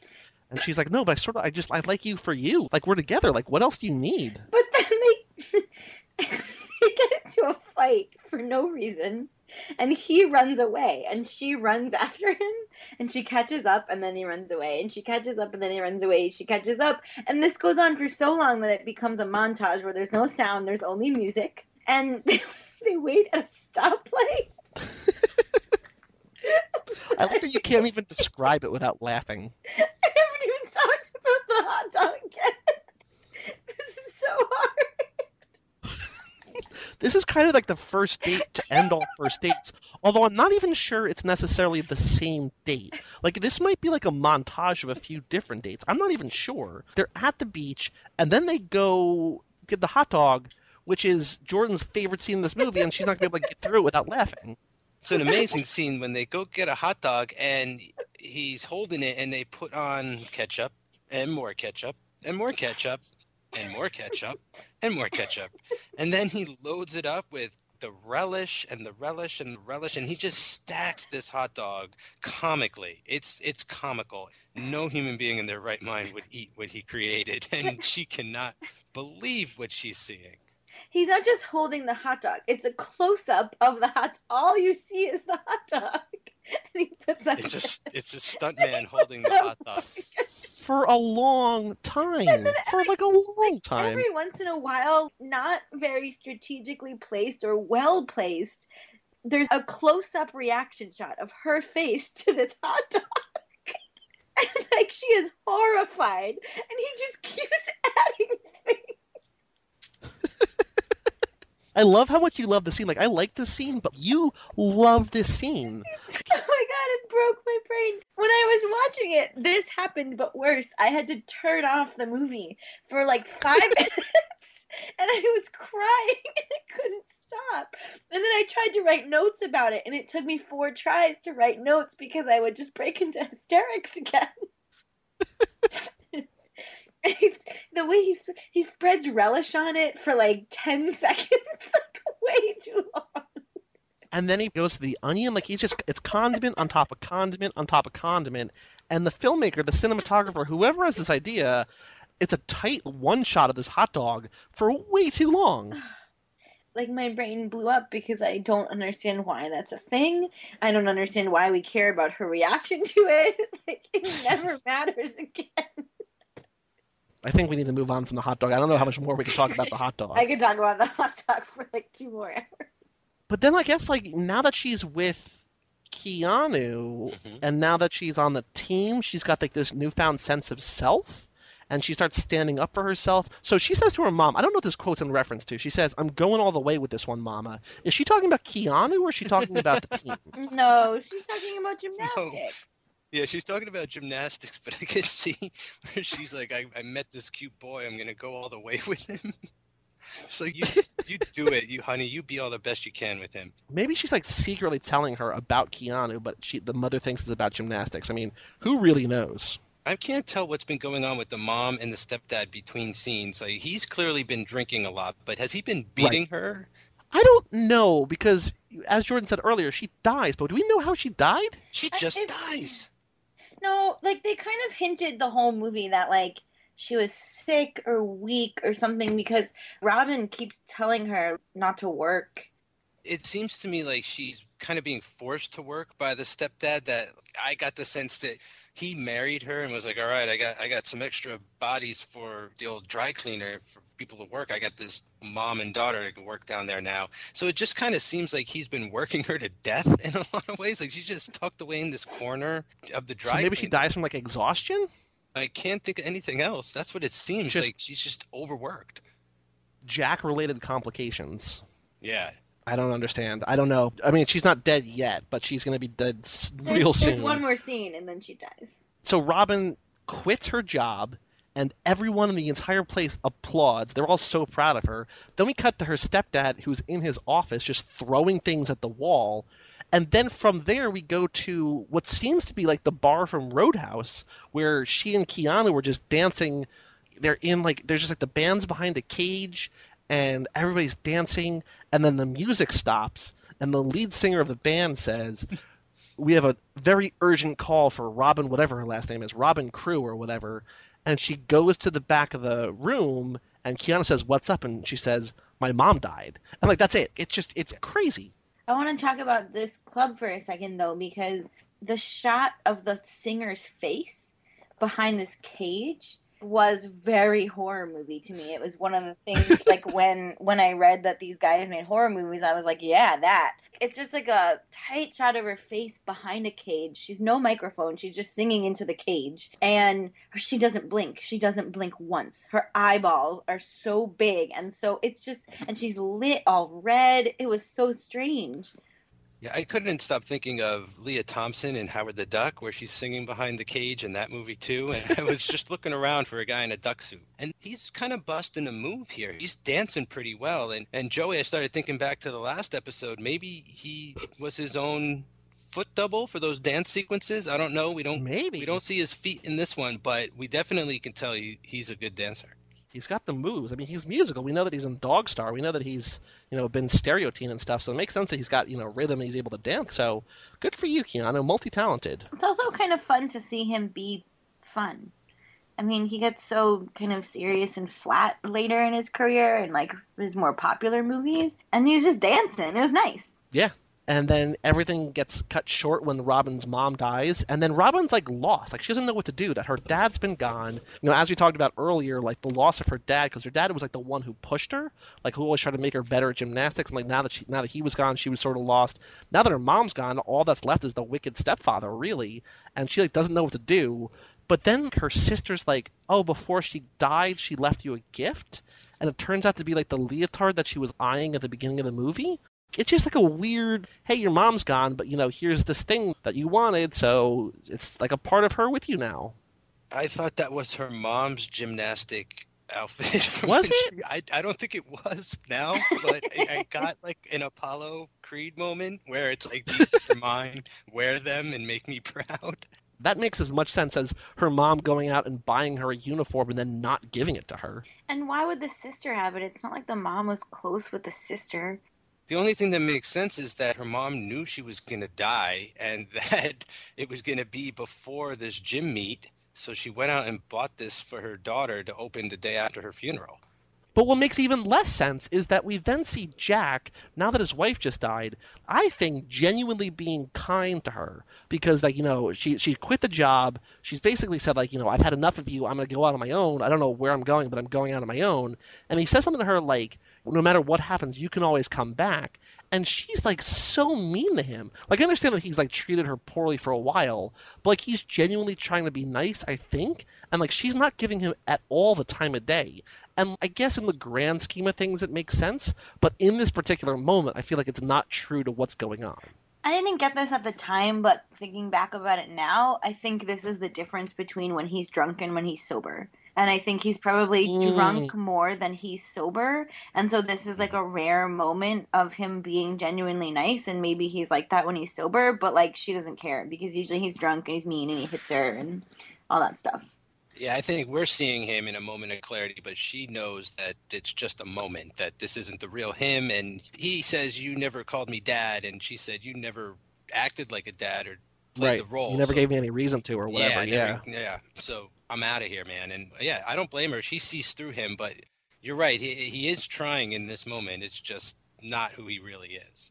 And she's like no but i sort of i just i like you for you. Like we're together. Like what else do you need? But then they (laughs) they get into a fight for no reason. And he runs away and she runs (laughs) after him and she catches up and then he runs away and she catches up and then he runs away. She catches up and this goes on for so long that it becomes a montage where there's no sound, there's only music. And (laughs) they, they wait at a stoplight. (laughs) i like that you can't even describe it without laughing I haven't even talked about the hot dog yet. This is so hard. This is kind of like the first date to end all first dates although i'm not even sure it's necessarily the same date. Like this might be like a montage of a few different dates. I'm not even sure. They're at the beach and then they go get the hot dog which is jordan's favorite scene in this movie and she's not to be able to get through it without laughing. It's an amazing scene when they go get a hot dog and he's holding it and they put on ketchup and more ketchup and more ketchup and more ketchup and more ketchup. And then he loads it up with the relish and the relish and the relish and he just stacks this hot dog comically. It's it's comical. No human being in their right mind would eat what he created (laughs) and she cannot believe what she's seeing. He's not just holding the hot dog. It's a close up of the hot All you see is the hot dog. (laughs) and he puts on It's a (laughs) it's a stunt man holding the oh hot dog. For a long time. then, For like- like a long time. every once in a while, not very strategically placed or well placed, there's a close up reaction shot of her face to this hot dog. (laughs) and like she is horrified, and he just keeps (laughs) adding things. I love how much you love the scene. Like I like the scene, but you love this scene. (laughs) Oh my god, it broke my brain. When I was watching it, this happened, but worse. I had to turn off the movie for like five (laughs) minutes, and I was crying (laughs) and I couldn't stop. And then I tried to write notes about it, and it took me four tries to write notes because I would just break into hysterics again. it's, the way he sp- he spreads relish on it for like ten (laughs) seconds, like way too long. And then he goes to the onion, like he's just it's condiment on top of condiment on top of condiment. And the filmmaker, the cinematographer, whoever has this idea, it's a tight one shot of this hot dog for way too long. (sighs) like my brain blew up because I don't understand why that's a thing. I don't understand why we care about her reaction to it. (laughs) Like it (sighs) never matters again. I think we need to move on from the hot dog. I don't know how much more we can talk about the hot (laughs) dog. I could talk about the hot dog for like two more hours. But then I guess like now that she's with Keanu Mhm. and now that she's on the team, she's got like this newfound sense of self and she starts standing up for herself. So she says to her mom, I don't know what this quote's in reference to. She says, I'm going all the way with this one, mama. Is she talking about Keanu or is she talking about the (laughs) team? No, she's talking about gymnastics. Yeah, she's talking about gymnastics, (laughs) but I can see where she's like, I, I met this cute boy. I'm gonna go all the way with him. (laughs) so you you do it, you honey. You be all the best you can with him. Maybe she's like secretly telling her about Keanu, but she the mother thinks it's about gymnastics. I mean, who really knows? I can't tell what's been going on with the mom and the stepdad between scenes. Like he's clearly been drinking a lot, but has he been beating her? I don't know because, as Jordan said earlier, she dies. But do we know how she died? She just it- dies. No, like they kind of hinted the whole movie that like she was sick or weak or something because Robin keeps telling her not to work. It seems to me like she's kind of being forced to work by the stepdad. That I got the sense that he married her and was like, "All right, I got I got some extra bodies for the old dry cleaner for people to work. I got this mom and daughter that can work down there now." So it just kind of seems like he's been working her to death (laughs) in a lot of ways. Like she's just tucked away in this corner of the dry. So maybe she dies from like exhaustion. I can't think of anything else. That's what it seems Just- like. She's just overworked. Jack-related complications. Yeah. I don't understand. I don't know. I mean, she's not dead yet, but she's going to be dead s- There's, real there's one more scene and then she dies. So Robin quits her job, and everyone in the entire place applauds. They're all so proud of her. Then we cut to her stepdad, who's in his office, just throwing things at the wall. And then from there, we go to what seems to be like the bar from Roadhouse, where she and Keanu were just dancing. They're in like, there's just like the band's behind the cage, and everybody's dancing. And then the music stops, and the lead singer of the band says, we have a very urgent call for Robin, whatever her last name is, Robin Crew or whatever. And she goes to the back of the room, and Keanu says, "What's up?" And she says, "My mom died." And like that's it. It's just it's crazy. I want to talk about this club for a second though, because the shot of the singer's face behind this cage was very horror movie to me. It was one of the things (laughs) like when when I read that these guys made horror movies, I was like, yeah, that. It's just like a tight shot of her face behind a cage. She's no microphone. She's just singing into the cage. And she doesn't blink. She doesn't blink once. Her eyeballs are so big and so it's just and she's lit all red. It was so strange. Yeah, I couldn't stop thinking of Lea Thompson in Howard the Duck, where she's singing behind the cage in that movie too. And (laughs) I was just looking around for a guy in a duck suit, and he's kind of busting a move here. He's dancing pretty well. And and Joey, I started thinking back to the last episode. Maybe he was his own foot double for those dance sequences. I don't know. We don't Maybe we don't see his feet in this one, but we definitely can tell he, he's a good dancer. He's got the moves. I mean, he's musical. We know that he's in Dogstar. We know that he's you know been stereotyped and stuff. So it makes sense that he's got you know rhythm and he's able to dance. So good for you, Keanu. Multi-talented. It's also kind of fun to see him be fun. I mean, he gets so kind of serious and flat later in his career and like his more popular movies, and he was just dancing. It was nice. And then everything gets cut short when Robin's mom dies, and then Robin's like lost, like she doesn't know what to do. That her dad's been gone. You know, as we talked about earlier, like the loss of her dad, because her dad was like the one who pushed her, like who always tried to make her better at gymnastics. And like now that she, now that he was gone, she was sort of lost. Now that her mom's gone, all that's left is the wicked stepfather, really, and she like doesn't know what to do. But then her sister's like, oh, before she died, she left you a gift, and it turns out to be like the leotard that she was eyeing at the beginning of the movie it's just like a weird hey your mom's gone but you know here's this thing that you wanted so it's like a part of her with you now I thought that was her mom's gymnastic outfit. (laughs) Was it she- I, I don't think it was now, but I, I got (laughs) like an Apollo Creed moment where it's like, these are mine, wear them and make me (laughs) proud. that makes as much sense as her mom going out and buying her a uniform and then not giving it to her And why would the sister have it? It's not like the mom was close with the sister. The only thing that makes sense is that her mom knew she was going to die and (laughs) that it was going to be before this gym meet. So she went out and bought this for her daughter to open the day after her funeral. But what makes even less sense is that we then see Jack, now that his wife just died, I think genuinely being kind to her because like, you know, she she quit the job. She's basically said like, you know, I've had enough of you. I'm going to go out on my own. I don't know where I'm going, but I'm going out on my own. And he says something to her like, no matter what happens, you can always come back. And she's like so mean to him. Like I understand that he's like treated her poorly for a while, but like he's genuinely trying to be nice, I think. And like she's not giving him at all the time of day. And I guess in the grand scheme of things, it makes sense. But in this particular moment, I feel like it's not true to what's going on. I didn't get this at the time, but thinking back about it now, I think this is the difference between when he's drunk and when he's sober. And I think he's probably Mm. drunk more than he's sober. And so this is like a rare moment of him being genuinely nice. And maybe he's like that when he's sober, but like she doesn't care because usually he's drunk and he's mean and he hits her and all that stuff. Yeah, I think we're seeing him in a moment of clarity, but she knows that it's just a moment, that this isn't the real him. And he says, You never called me dad. And she said, You never acted like a dad or played the role. You never so- gave me any reason to or whatever. I Yeah. never- yeah. So I'm out of here, man. And yeah, I don't blame her. She sees through him, but you're right. He, he is trying in this moment. It's just not who he really is.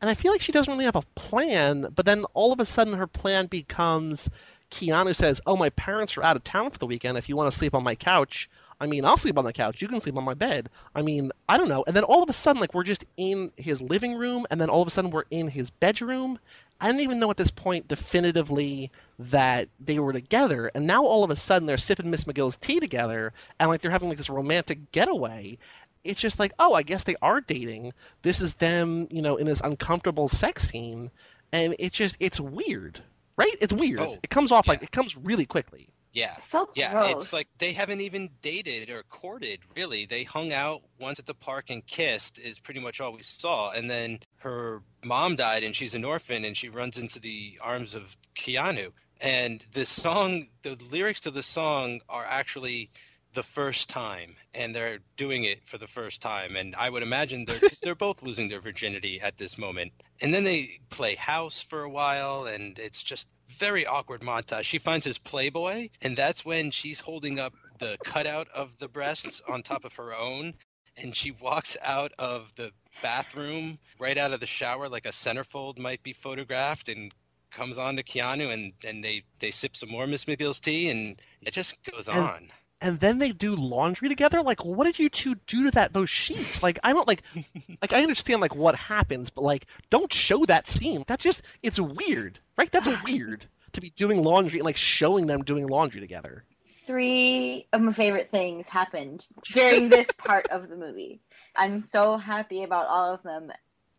And I feel like she doesn't really have a plan, but then all of a sudden her plan becomes Keanu says, Oh, my parents are out of town for the weekend. If you want to sleep on my couch, I mean, I'll sleep on the couch. You can sleep on my bed. I mean, I don't know. And then all of a sudden, like, we're just in his living room, and then all of a sudden, we're in his bedroom. I didn't even know at this point definitively that they were together. And now all of a sudden, they're sipping Miss McGill's tea together, and like they're having like this romantic getaway. It's just like, oh, I guess they are dating. This is them, you know, in this uncomfortable sex scene, and it's just, it's weird, right? It's weird. Oh, it comes off yeah. like it comes really quickly. Yeah. So Yeah, gross. it's like they haven't even dated or courted, really. They hung out once at the park and kissed, is pretty much all we saw. And then her mom died, and she's an orphan, and she runs into the arms of Keanu. And the song, the lyrics to the song are actually the first time, and they're doing it for the first time. And I would imagine they're (laughs) they're both losing their virginity at this moment. And then they play house for a while, and it's just very awkward montage. She finds his Playboy, and that's when she's holding up the cutout of the breasts on top of her own, and she walks out of the bathroom right out of the shower like a centerfold might be photographed and comes on to Keanu and, and they, they sip some more Miss McGill's tea and it just goes And- on. And then they do laundry together like what did you two do to that those sheets like i don't like (laughs) like i understand like what happens but like don't show that scene that's just it's weird right that's (sighs) weird to be doing laundry and like showing them doing laundry together three of my favorite things happened during this part of the movie. I'm so happy about all of them.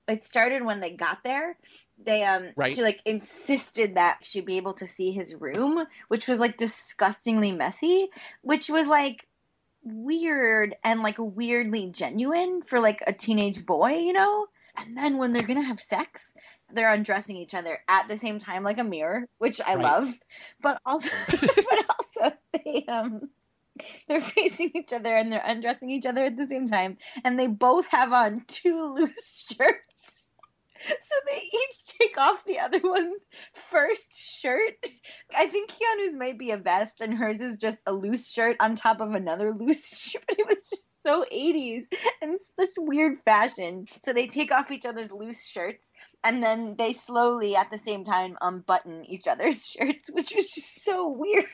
It started when they got there. They um Right. she like insisted that she'd be able to see his room, which was like disgustingly messy, which was like weird and like weirdly genuine for like a teenage boy, you know? And then when they're gonna have sex, they're undressing each other at the same time like a mirror, which I Right. love. But also (laughs) but also they um they're facing each other and they're undressing each other at the same time and they both have on two loose shirts So they each take off the other one's first shirt. I think Keanu's might be a vest and hers is just a loose shirt on top of another (laughs) loose shirt. It was just so 80s and such weird fashion. So they take off each other's loose shirts and then they slowly at the same time unbutton each other's (laughs) shirts, which was just so weird.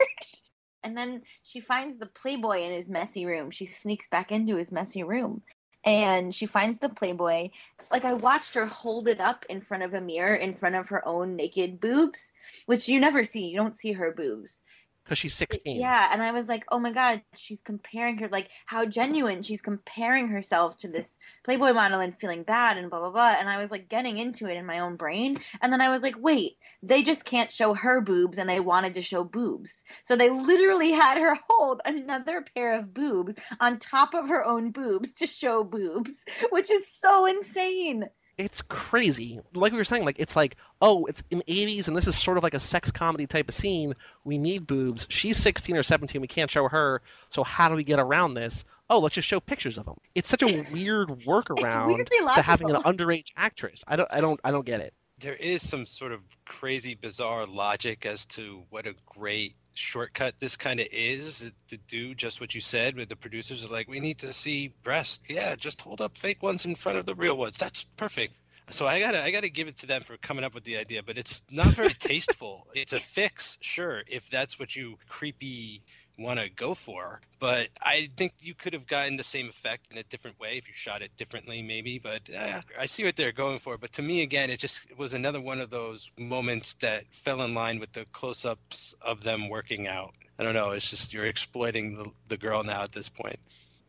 And then she finds the Playboy in his messy room. She sneaks back into his messy room and she finds the Playboy. Like I watched her hold it up in front of a mirror in front of her own naked boobs, which you never see. You don't see her boobs because she's 16. Yeah, and I was like, oh my god, she's comparing her like how genuine she's comparing herself to this Playboy model and feeling bad and blah blah blah. And I was like getting into it in my own brain, and then I was like, wait, they just can't show her boobs, and they wanted to show boobs, so they literally had her (laughs) hold another pair of boobs on top of her own boobs to show boobs, (laughs) which is so insane it's crazy. Like we were saying, like it's like, oh, it's in the 80s and this is sort of like a sex comedy type of scene. We need boobs. She's 16 or 17. We can't show her. So how do we get around this? Oh, let's just show pictures of them. It's such a weird workaround to having an underage actress. I don't, I don't, I don't get it. There is some sort of crazy, bizarre logic as to what a great shortcut this kind of is to do just what you said with the producers are like we need to see breasts yeah just hold up fake ones in front of the real ones. That's perfect. So i gotta i gotta give it to them for coming up with the idea but it's not very (laughs) tasteful. It's a fix sure if that's what you creepy want to go for. But I think you could have gotten the same effect in a different way if you shot it differently, maybe. But eh, I see what they're going for. But to me, again, it just was another one of those moments that fell in line with the close ups of them working out. I don't know. It's just you're exploiting the, the girl now at this point.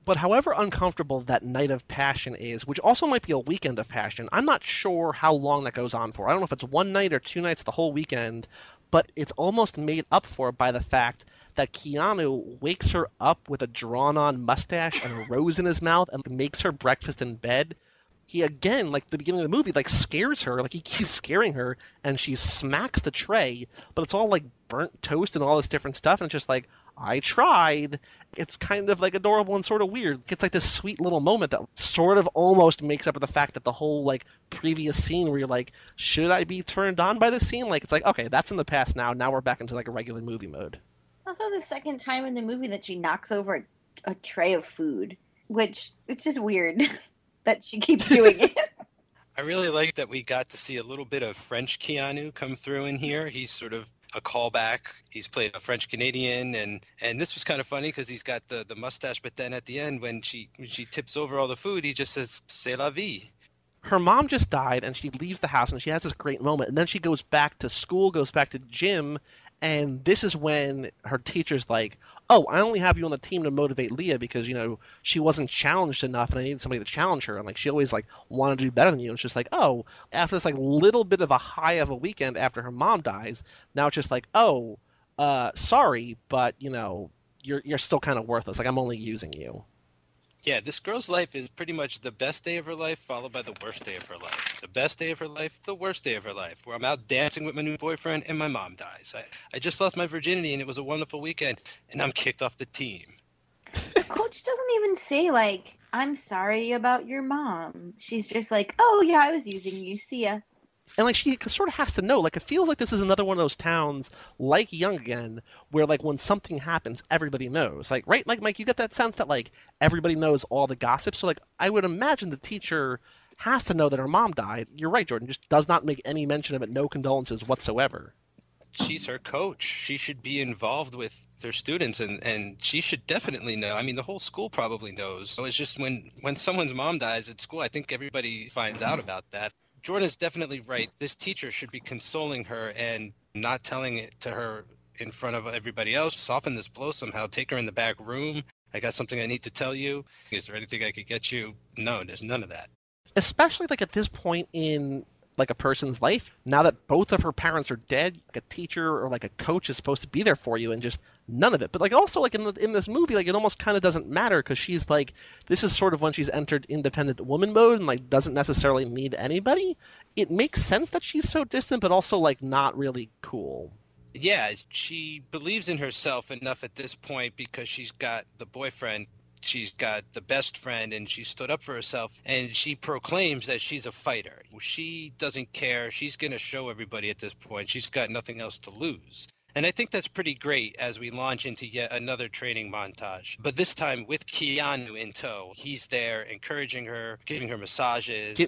But however uncomfortable that night of passion is, which also might be a weekend of passion, I'm not sure how long that goes on for. I don't know if it's one night or two nights, the whole weekend, but it's almost made up for by the fact that Keanu wakes her up with a drawn on mustache and a rose in his mouth and makes her breakfast in bed. He again, like the beginning of the movie, like scares her, like he keeps scaring her, and she smacks the tray, but it's all like burnt toast and all this different stuff, and it's just like, I tried. It's kind of like adorable and sort of weird. It's like this sweet little moment that sort of almost makes up for the fact that the whole like previous scene where you're like, should I be turned on by this scene? Like it's like, okay, that's in the past now. Now we're back into like a regular movie mode also the second time in the movie that she knocks over a, a tray of food, which it's just weird (laughs) that she keeps doing it. (laughs) I really like that we got to see a little bit of French Keanu come through in here. He's sort of a callback. He's played a French Canadian, and and this was kind of funny because he's got the the mustache. But then at the end, when she when she tips over all the food, he just says "C'est la vie." Her mom just died, and she leaves the house, and she has this great moment, and then she goes back to school, goes back to gym, and this is when her teacher's like, "Oh, I only have you on the team to motivate Leah because you know she wasn't challenged enough, and I needed somebody to challenge her. And like she always like wanted to do better than you. And just like, oh, after this like little bit of a high of a weekend after her mom dies, now it's just like, oh, uh, sorry, but you know you're you're still kind of worthless. Like I'm only using you. Yeah, this girl's life is pretty much the best day of her life, followed by the worst day of her life. The best day of her life, the worst day of her life, where I'm out dancing with my new boyfriend and my mom dies. I, I just lost my virginity and it was a wonderful weekend, and I'm kicked off the team. The coach doesn't even say, like, I'm sorry about your mom. She's just like, oh, yeah, I was using you. See ya and like she sort of has to know like it feels like this is another one of those towns like young again where like when something happens everybody knows like right? Like mike you get that sense that like everybody knows all the gossip? So like i would imagine the teacher has to know that her mom died. You're right jordan just does not make any mention of it no condolences whatsoever. She's her coach. She should be involved with their students and and she should definitely know. I mean the whole school probably knows. So it's just when when someone's mom dies at school i think everybody finds out about that Jordan is definitely right. This teacher should be consoling her and not telling it to her in front of everybody else. Soften this blow somehow. Take her in the back room. I got something I need to tell you. Is there anything I could get you? No, there's none of that. Especially like at this point in like a person's life, now that both of her parents are dead, like a teacher or like a coach is supposed to be there for you and just none of it. But like also like in the, in this movie, like it almost kind of doesn't matter because she's like this is sort of when she's entered independent woman mode and like doesn't necessarily need anybody. It makes sense that she's so distant, but also like not really cool. Yeah, she believes in herself enough at this point because she's got the boyfriend She's got the best friend and she stood up for herself and she proclaims that she's a fighter. She doesn't care. She's going to show everybody at this point. She's got nothing else to lose. And I think that's pretty great as we launch into yet another training montage. But this time with Keanu in tow. He's there encouraging her, giving her massages. Gi-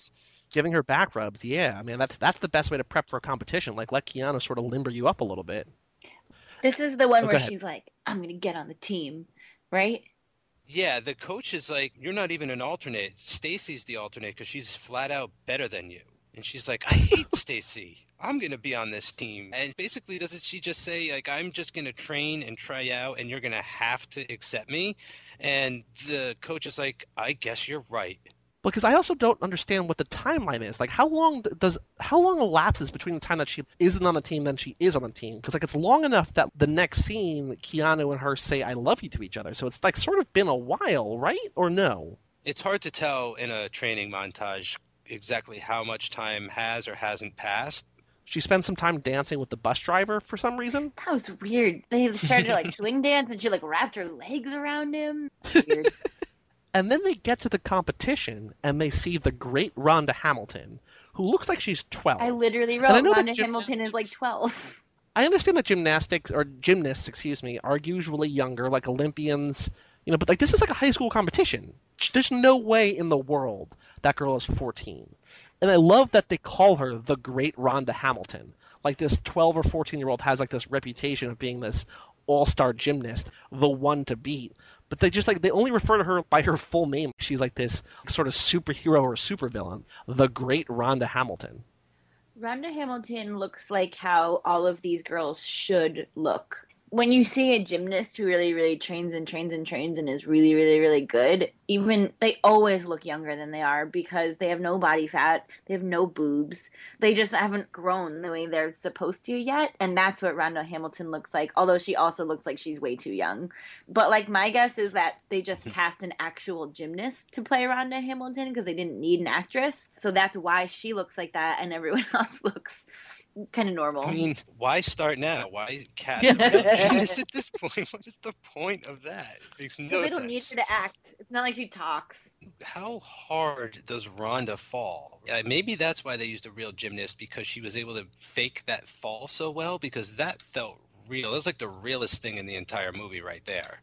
giving her back rubs, yeah. I mean, that's that's the best way to prep for a competition. Like, let Keanu sort of limber you up a little bit. This is the one Oh, where she's like, "I'm gonna get on the team," right? Yeah, the coach is like, "You're not even an alternate. Stacy's the alternate because she's flat out better than you." And she's like, "I hate Stacy. I'm gonna be on this team." And basically, doesn't she just say like, "I'm just gonna train and try out, and you're gonna have to accept me"? And the coach is like, "I guess you're right." Because I also don't understand what the timeline is. Like, how long does how long elapses between the time that she isn't on the team then she is on the team? Because like it's long enough that the next scene, Keanu and her say "I love you" to each other. So it's like sort of been a while, right? Or no? It's hard to tell in a training montage exactly how much time has or hasn't passed. She spends some time dancing with the bus driver for some reason. That was weird. They started to like (laughs) swing dance, and she like wrapped her legs around him. (laughs) And then they get to the competition and they see the great Rhonda Hamilton, who looks like she's 12. I literally I wrote know Rhonda Hamilton is like 12. I understand that gymnastics or gymnasts, excuse me, are usually younger, like Olympians, you know, but like this is like a high school competition. There's no way in the world that girl is 14. And I love that they call her the great Rhonda Hamilton. Like this 12 or 14 year old has like this reputation of being this all-star gymnast, the one to beat. But they just like they only refer to her by her full name. She's like this sort of superhero or supervillain, the great Rhonda Hamilton. Rhonda Hamilton looks like how all of these girls should look. When you see a gymnast who really, really trains and trains and trains and is really, really, really good, even they always look younger than they are because they have no body fat, they have no boobs, they just haven't grown the way they're supposed to yet. And that's what Rhonda Hamilton looks like, although she also looks like she's way too young. But like my guess is that they just hmm. cast an actual gymnast to play Rhonda Hamilton because they didn't need an actress. So that's why she looks like that and everyone (laughs) else looks kind of normal. I mean, why start now? Why cast Yeah. a (laughs) gymnast at this point? (laughs) What is the point of that? It makes no they sense. don't need her to act. It's not like she talks. How hard does Rhonda fall? Uh, maybe that's why they used a real gymnast because she was able to fake that fall so well because that felt real. That was like the realest thing in the entire movie right there.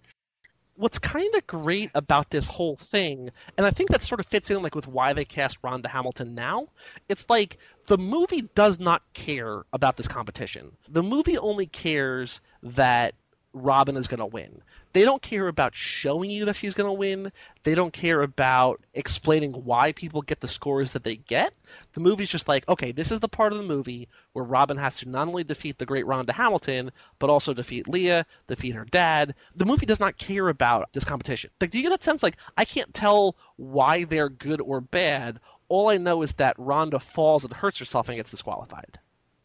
What's kind of great about this whole thing, and I think that sort of fits in like with why they cast Rhonda Hamilton now, it's like the movie does not care about this competition. The movie only cares that Robin is going to win. They don't care about showing you that she's going to win. They don't care about explaining why people get the scores that they get. The movie's just like, okay, this is the part of the movie where Robin has to not only defeat the great Rhonda Hamilton, but also defeat Leah, defeat her dad. The movie does not care about this competition. Like, do you get that sense? Like, I can't tell why they're good or bad. All I know is that Rhonda falls and hurts herself and gets disqualified.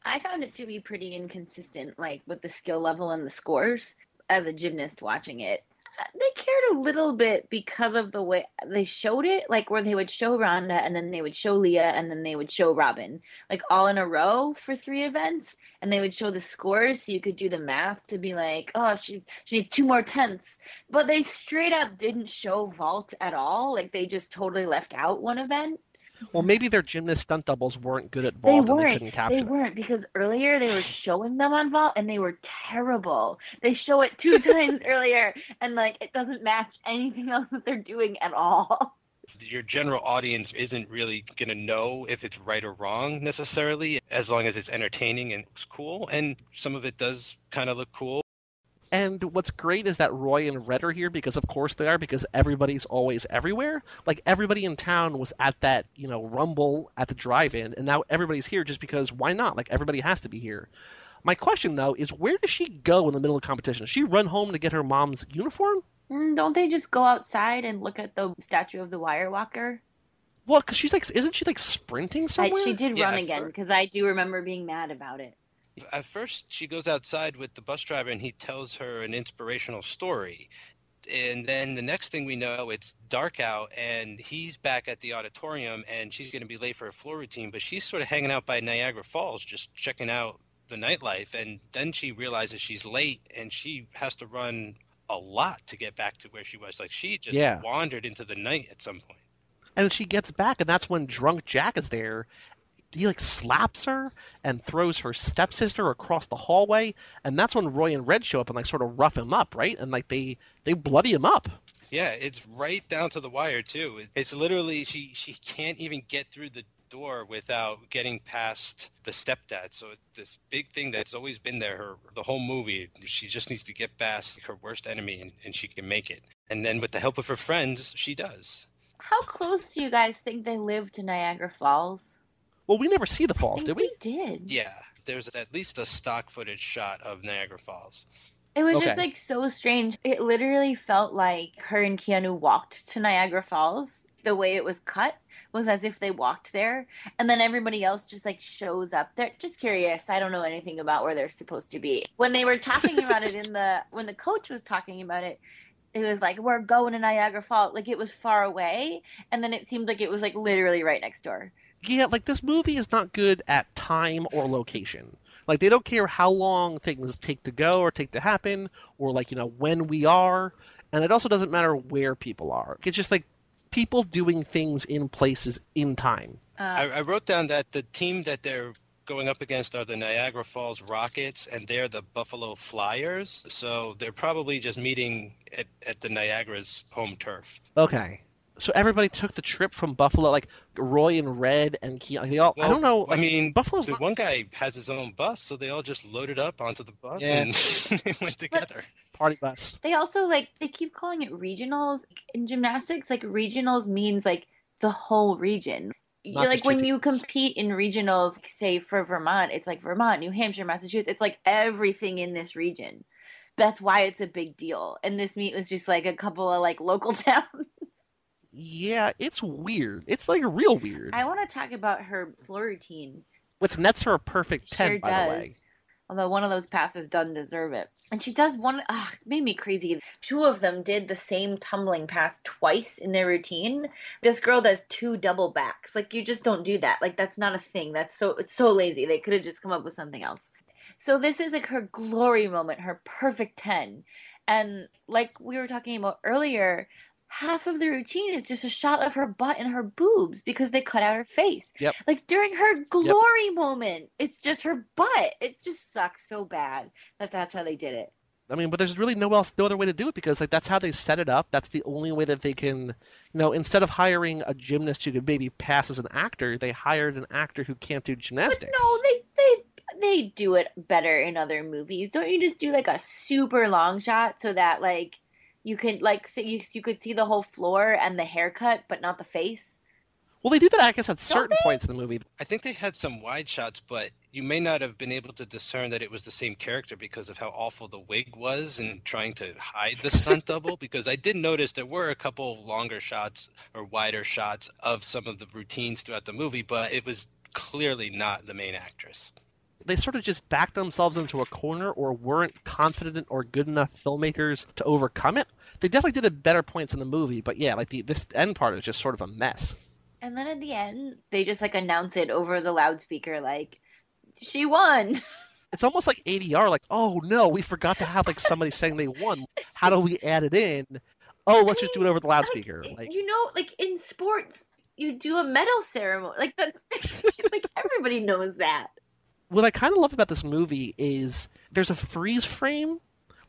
I found it to be pretty inconsistent, like with the skill level and the scores. As a gymnast watching it, Uh, they cared a little bit because of the way they showed it, like where they would show Rhonda and then they would show Leah and then they would show Robin, like all in a row for three events, and they would show the scores so you could do the math to be like, oh, she she needs two more tenths, but they straight up didn't show vault at all. Like they just totally left out one event. Well, maybe their gymnast stunt doubles weren't good at They vault and they weren't. couldn't capture They it. weren't because earlier they were showing them on vault and they were terrible. They show it two (laughs) times earlier and like it doesn't match anything else that they're doing at all. Your general audience isn't really going to know if it's right or wrong necessarily, as long as it's entertaining and it's cool. And some of it does kind of look cool. And what's great is that Roy and Red are here because, of course, they are because everybody's always everywhere. Like everybody in town was at that, you know, Rumble at the drive-in, and now everybody's here just because why not? Like everybody has to be here. My question though is, where does she go in the middle of competition? Does she run home to get her mom's uniform? Mm, Don't they just go outside and look at the statue of the wire walker? Well, because she's like, isn't she like sprinting I, somewhere? she did Yeah, run again fir- because I do remember being mad about it. At first, she goes outside with the bus driver and he tells her an inspirational story. And then the next thing we know, it's dark out and he's back at the auditorium and she's going to be late for her floor routine, but she's sort of hanging out by Niagara Falls, just checking out the nightlife. And then she realizes she's late and she has to run a lot to get back to where she was. Like she just Yeah. wandered into the night at some point. And she gets back, and that's when drunk Jack is there. He like slaps her and throws her stepsister across the hallway, and that's when Roy and Red show up and like sort of rough him up, right? And like they they bloody him up. Yeah, it's right down to the wire too. It's literally she she can't even get through the door without getting past the stepdad. So it's this big thing that's always been there her the whole movie. She just needs to get past her worst enemy and, and she can make it. And then with the help of her friends, she does. How close do you guys think they live to Niagara Falls? Well, we never see the I falls, think did we? we? did. Yeah, there's at least a stock footage shot of Niagara Falls. It was just like so strange. It literally felt like her and Keanu walked to Niagara Falls. The way it was cut was as if they walked there, and then everybody else just like shows up there. Just curious. I don't know anything about where they're supposed to be. When they were talking (laughs) about it in the when the coach was talking about it, it was like we're going to Niagara Falls. Like it was far away, and then it seemed like it was like literally right next door. Yeah, like this movie is not good at time or location. Like they don't care how long things take to go or take to happen, or like you know when we are, and it also doesn't matter where people are. It's just like people doing things in places in time. Uh, I, I wrote down that the team that they're going up against are the Niagara Falls Rockets, and they're the Buffalo Flyers. So they're probably just meeting at, at the Niagara's home turf. Okay. So everybody took the trip from Buffalo, like Roy and Red and Keanu. They all, I don't know. I mean, Buffalo's The not- one guy has his own bus, so they all just loaded up onto the bus Yeah. and (laughs) they went together. party bus. they also like they keep calling it regionals in gymnastics like regionals means like the whole region You- Not like when you compete in regionals say for vermont it's like vermont new hampshire massachusetts it's like everything in this region that's why it's a big deal and this meet was just like a couple of like local (laughs) towns Yeah, it's weird. It's like real weird. i want to talk about her floor routine Which nets her a perfect ten, sure by does the way. although one of those passes doesn't deserve it. And she does one ah, made me crazy. Two of them did the same tumbling pass twice in their routine. This girl does two double backs. Like you just don't do that. Like that's not a thing. That's so it's so lazy. They could have just come up with something else. So this is like her glory moment her perfect 10 and like we were talking about earlier half of the routine is just a shot of her butt and her boobs because they cut out her face Yep. like during her glory moment it's just her butt it just sucks so bad that that's how they did it I mean, but there's really no else, no other way to do it because like that's how they set it up. That's the only way that they can, you know, instead of hiring a gymnast who could maybe pass as an actor, they hired an actor who can't do but gymnastics. no they they they do it better in other movies don't you just do like a super long shot so that like you can like see you, you could see the whole floor and the haircut but not the face Well, they do that, I guess, at Don't certain they? points in the movie. I think they had some wide shots, but you may not have been able to discern that it was the same character because of how awful the wig was and trying to hide the stunt (laughs) double. Because I did notice there were a couple longer shots or wider shots of some of the routines throughout the movie, but it was clearly not the main actress. They sort of just backed themselves into a corner or weren't confident or good enough filmmakers to overcome it. They definitely did at better points in the movie, but yeah, like the this end part is just sort of a mess. and then at the end they just like announce it over the loudspeaker like she won (laughs) It's almost like ADR, like, oh no, we forgot to have like somebody saying they won. How do we add it in? Oh, let's just do it over the loudspeaker. like, Like, you know like in sports you do a medal ceremony like that's (laughs) like everybody knows that what I kind of love about this movie is there's a freeze frame.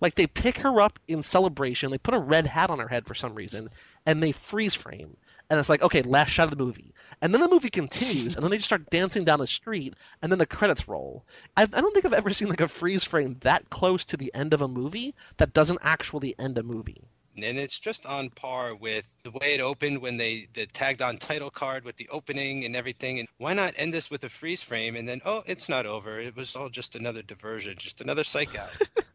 Like they pick her up in celebration, they put a red hat on her head for some reason, and they freeze frame. And it's like, okay, last shot of the movie. And then the movie continues, and then they just start dancing down the street, and then the credits roll. I, I don't think I've ever seen like a freeze frame that close to the end of a movie that doesn't actually end a movie. And it's just on par with the way it opened when they, they tagged on title card with the opening and everything. And why not end this with a freeze frame and then, oh, it's not over. It was all just another diversion, just another psych out. (laughs)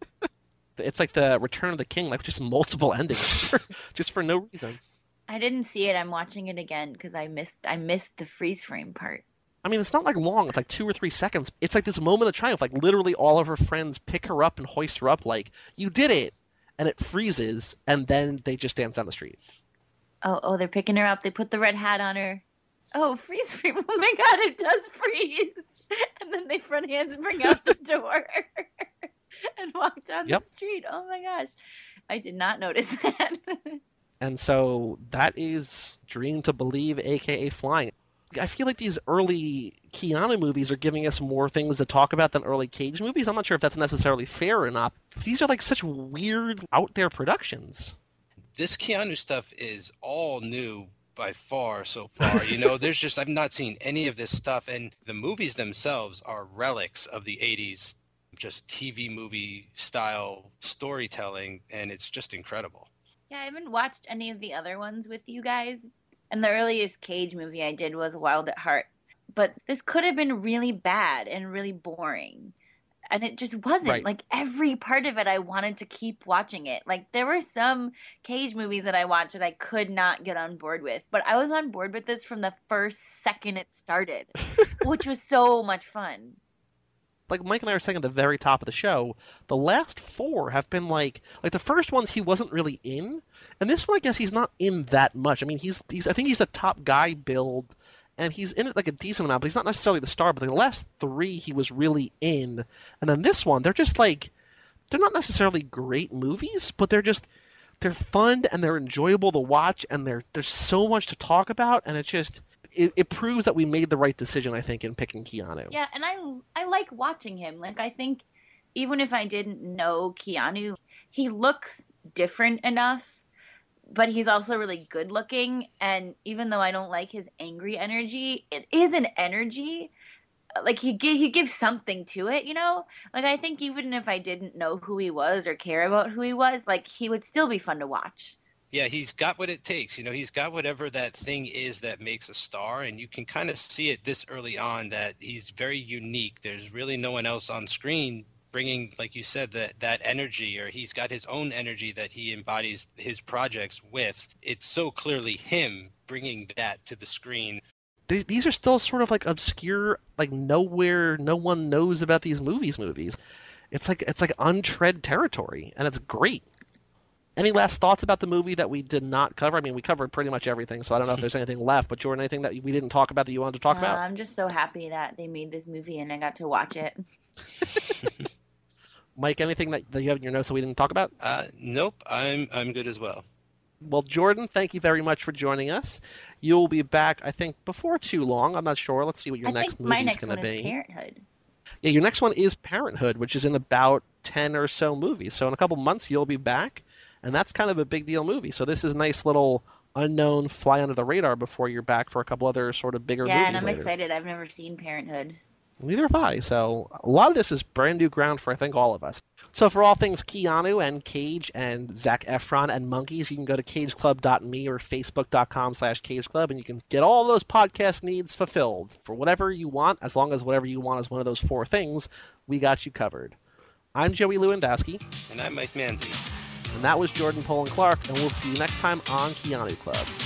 It's like the Return of the King, like just multiple endings, (laughs) just for no reason. I didn't see it. I'm watching it again because I missed I missed the freeze frame part. I mean, it's not like long. It's like two or three seconds. It's like this moment of triumph. Like literally, all of her friends pick her up and hoist her up. Like you did it, and it freezes, and then they just dance down the street. Oh, oh, they're picking her up. They put the red hat on her. Oh, freeze frame! Oh my god, it does freeze. (laughs) And then they front hands bring out the (laughs) door (laughs) and walk down Yep. the street. Oh my gosh! I did not notice that. and so that is Dream to Believe, aka Flying. I feel like these early Keanu movies are giving us more things to talk about than early Cage movies. I'm not sure if that's necessarily fair or not. These are like such weird, out there productions. This Keanu stuff is all new by far so far. You know, (laughs) there's just I've not seen any of this stuff, and the movies themselves are relics of the '80s, just TV movie style storytelling, and it's just incredible. Yeah, I haven't watched any of the other ones with you guys, and the earliest Cage movie I did was Wild at Heart. But this could have been really bad and really boring. And it just wasn't. Right. like every part of it i wanted to keep watching it. Like there were some cage movies that i watched that i could not get on board with. But i was on board with this from the first second it started (laughs) which was so much fun like Mike and I were saying at the very top of the show, the last four have been like like the first ones he wasn't really in, and this one I guess he's not in that much. I mean he's he's I think he's a top guy billed and he's in it like a decent amount, but he's not necessarily the star. But the last three he was really in, and then this one they're just like they're not necessarily great movies, but they're just they're fun and they're enjoyable to watch, and they're there's so much to talk about, and it's just it, it proves that we made the right decision, I think, in picking Keanu. Yeah, and I I like watching him. Like I think even if I didn't know Keanu, he looks different enough but he's also really good looking and even though i don't like his angry energy it is an energy like he he gives something to it you know like i think even if i didn't know who he was or care about who he was like he would still be fun to watch yeah he's got what it takes you know he's got whatever that thing is that makes a star and you can kind of see it this early on that he's very unique. There's really no one else on screen bringing like you said that that energy or he's got his own energy that he embodies his projects with. It's so clearly him bringing that to the screen. These are still sort of like obscure like nowhere no one knows about these movies movies. It's like it's like untread territory and it's great any last thoughts about the movie that we did not cover? I mean, we covered pretty much everything, so I don't know if there's anything left. But Jordan, anything that we didn't talk about that you wanted to talk uh, about? I'm just so happy that they made this movie and I got to watch it. (laughs) (laughs) Mike, anything that, that you have in your notes that we didn't talk about? Uh, nope, I'm I'm good as well. Well, Jordan, thank you very much for joining us. You'll be back, I think, before too long. I'm not sure. Let's see what your I next movie is going to be. Parenthood. Yeah, your next one is Parenthood, which is in about ten or so movies. So in a couple months, you'll be back, and that's kind of a big deal movie. So this is a nice little unknown fly under the radar before you're back for a couple other sort of bigger yeah, movies. Yeah, and I'm later. excited. I've never seen Parenthood. Neither have I. So a lot of this is brand new ground for I think all of us. So for all things Keanu and Cage and Zac Efron and monkeys, you can go to cageclub.me or facebook.com slash cageclub and you can get all those podcast needs fulfilled for whatever you want, as long as whatever you want is one of those four things, we got you covered. I'm Joey Lewandowski. And I'm Mike Manzi. And that was Jordan Poland Clark, and we'll see you next time on Keanu Club.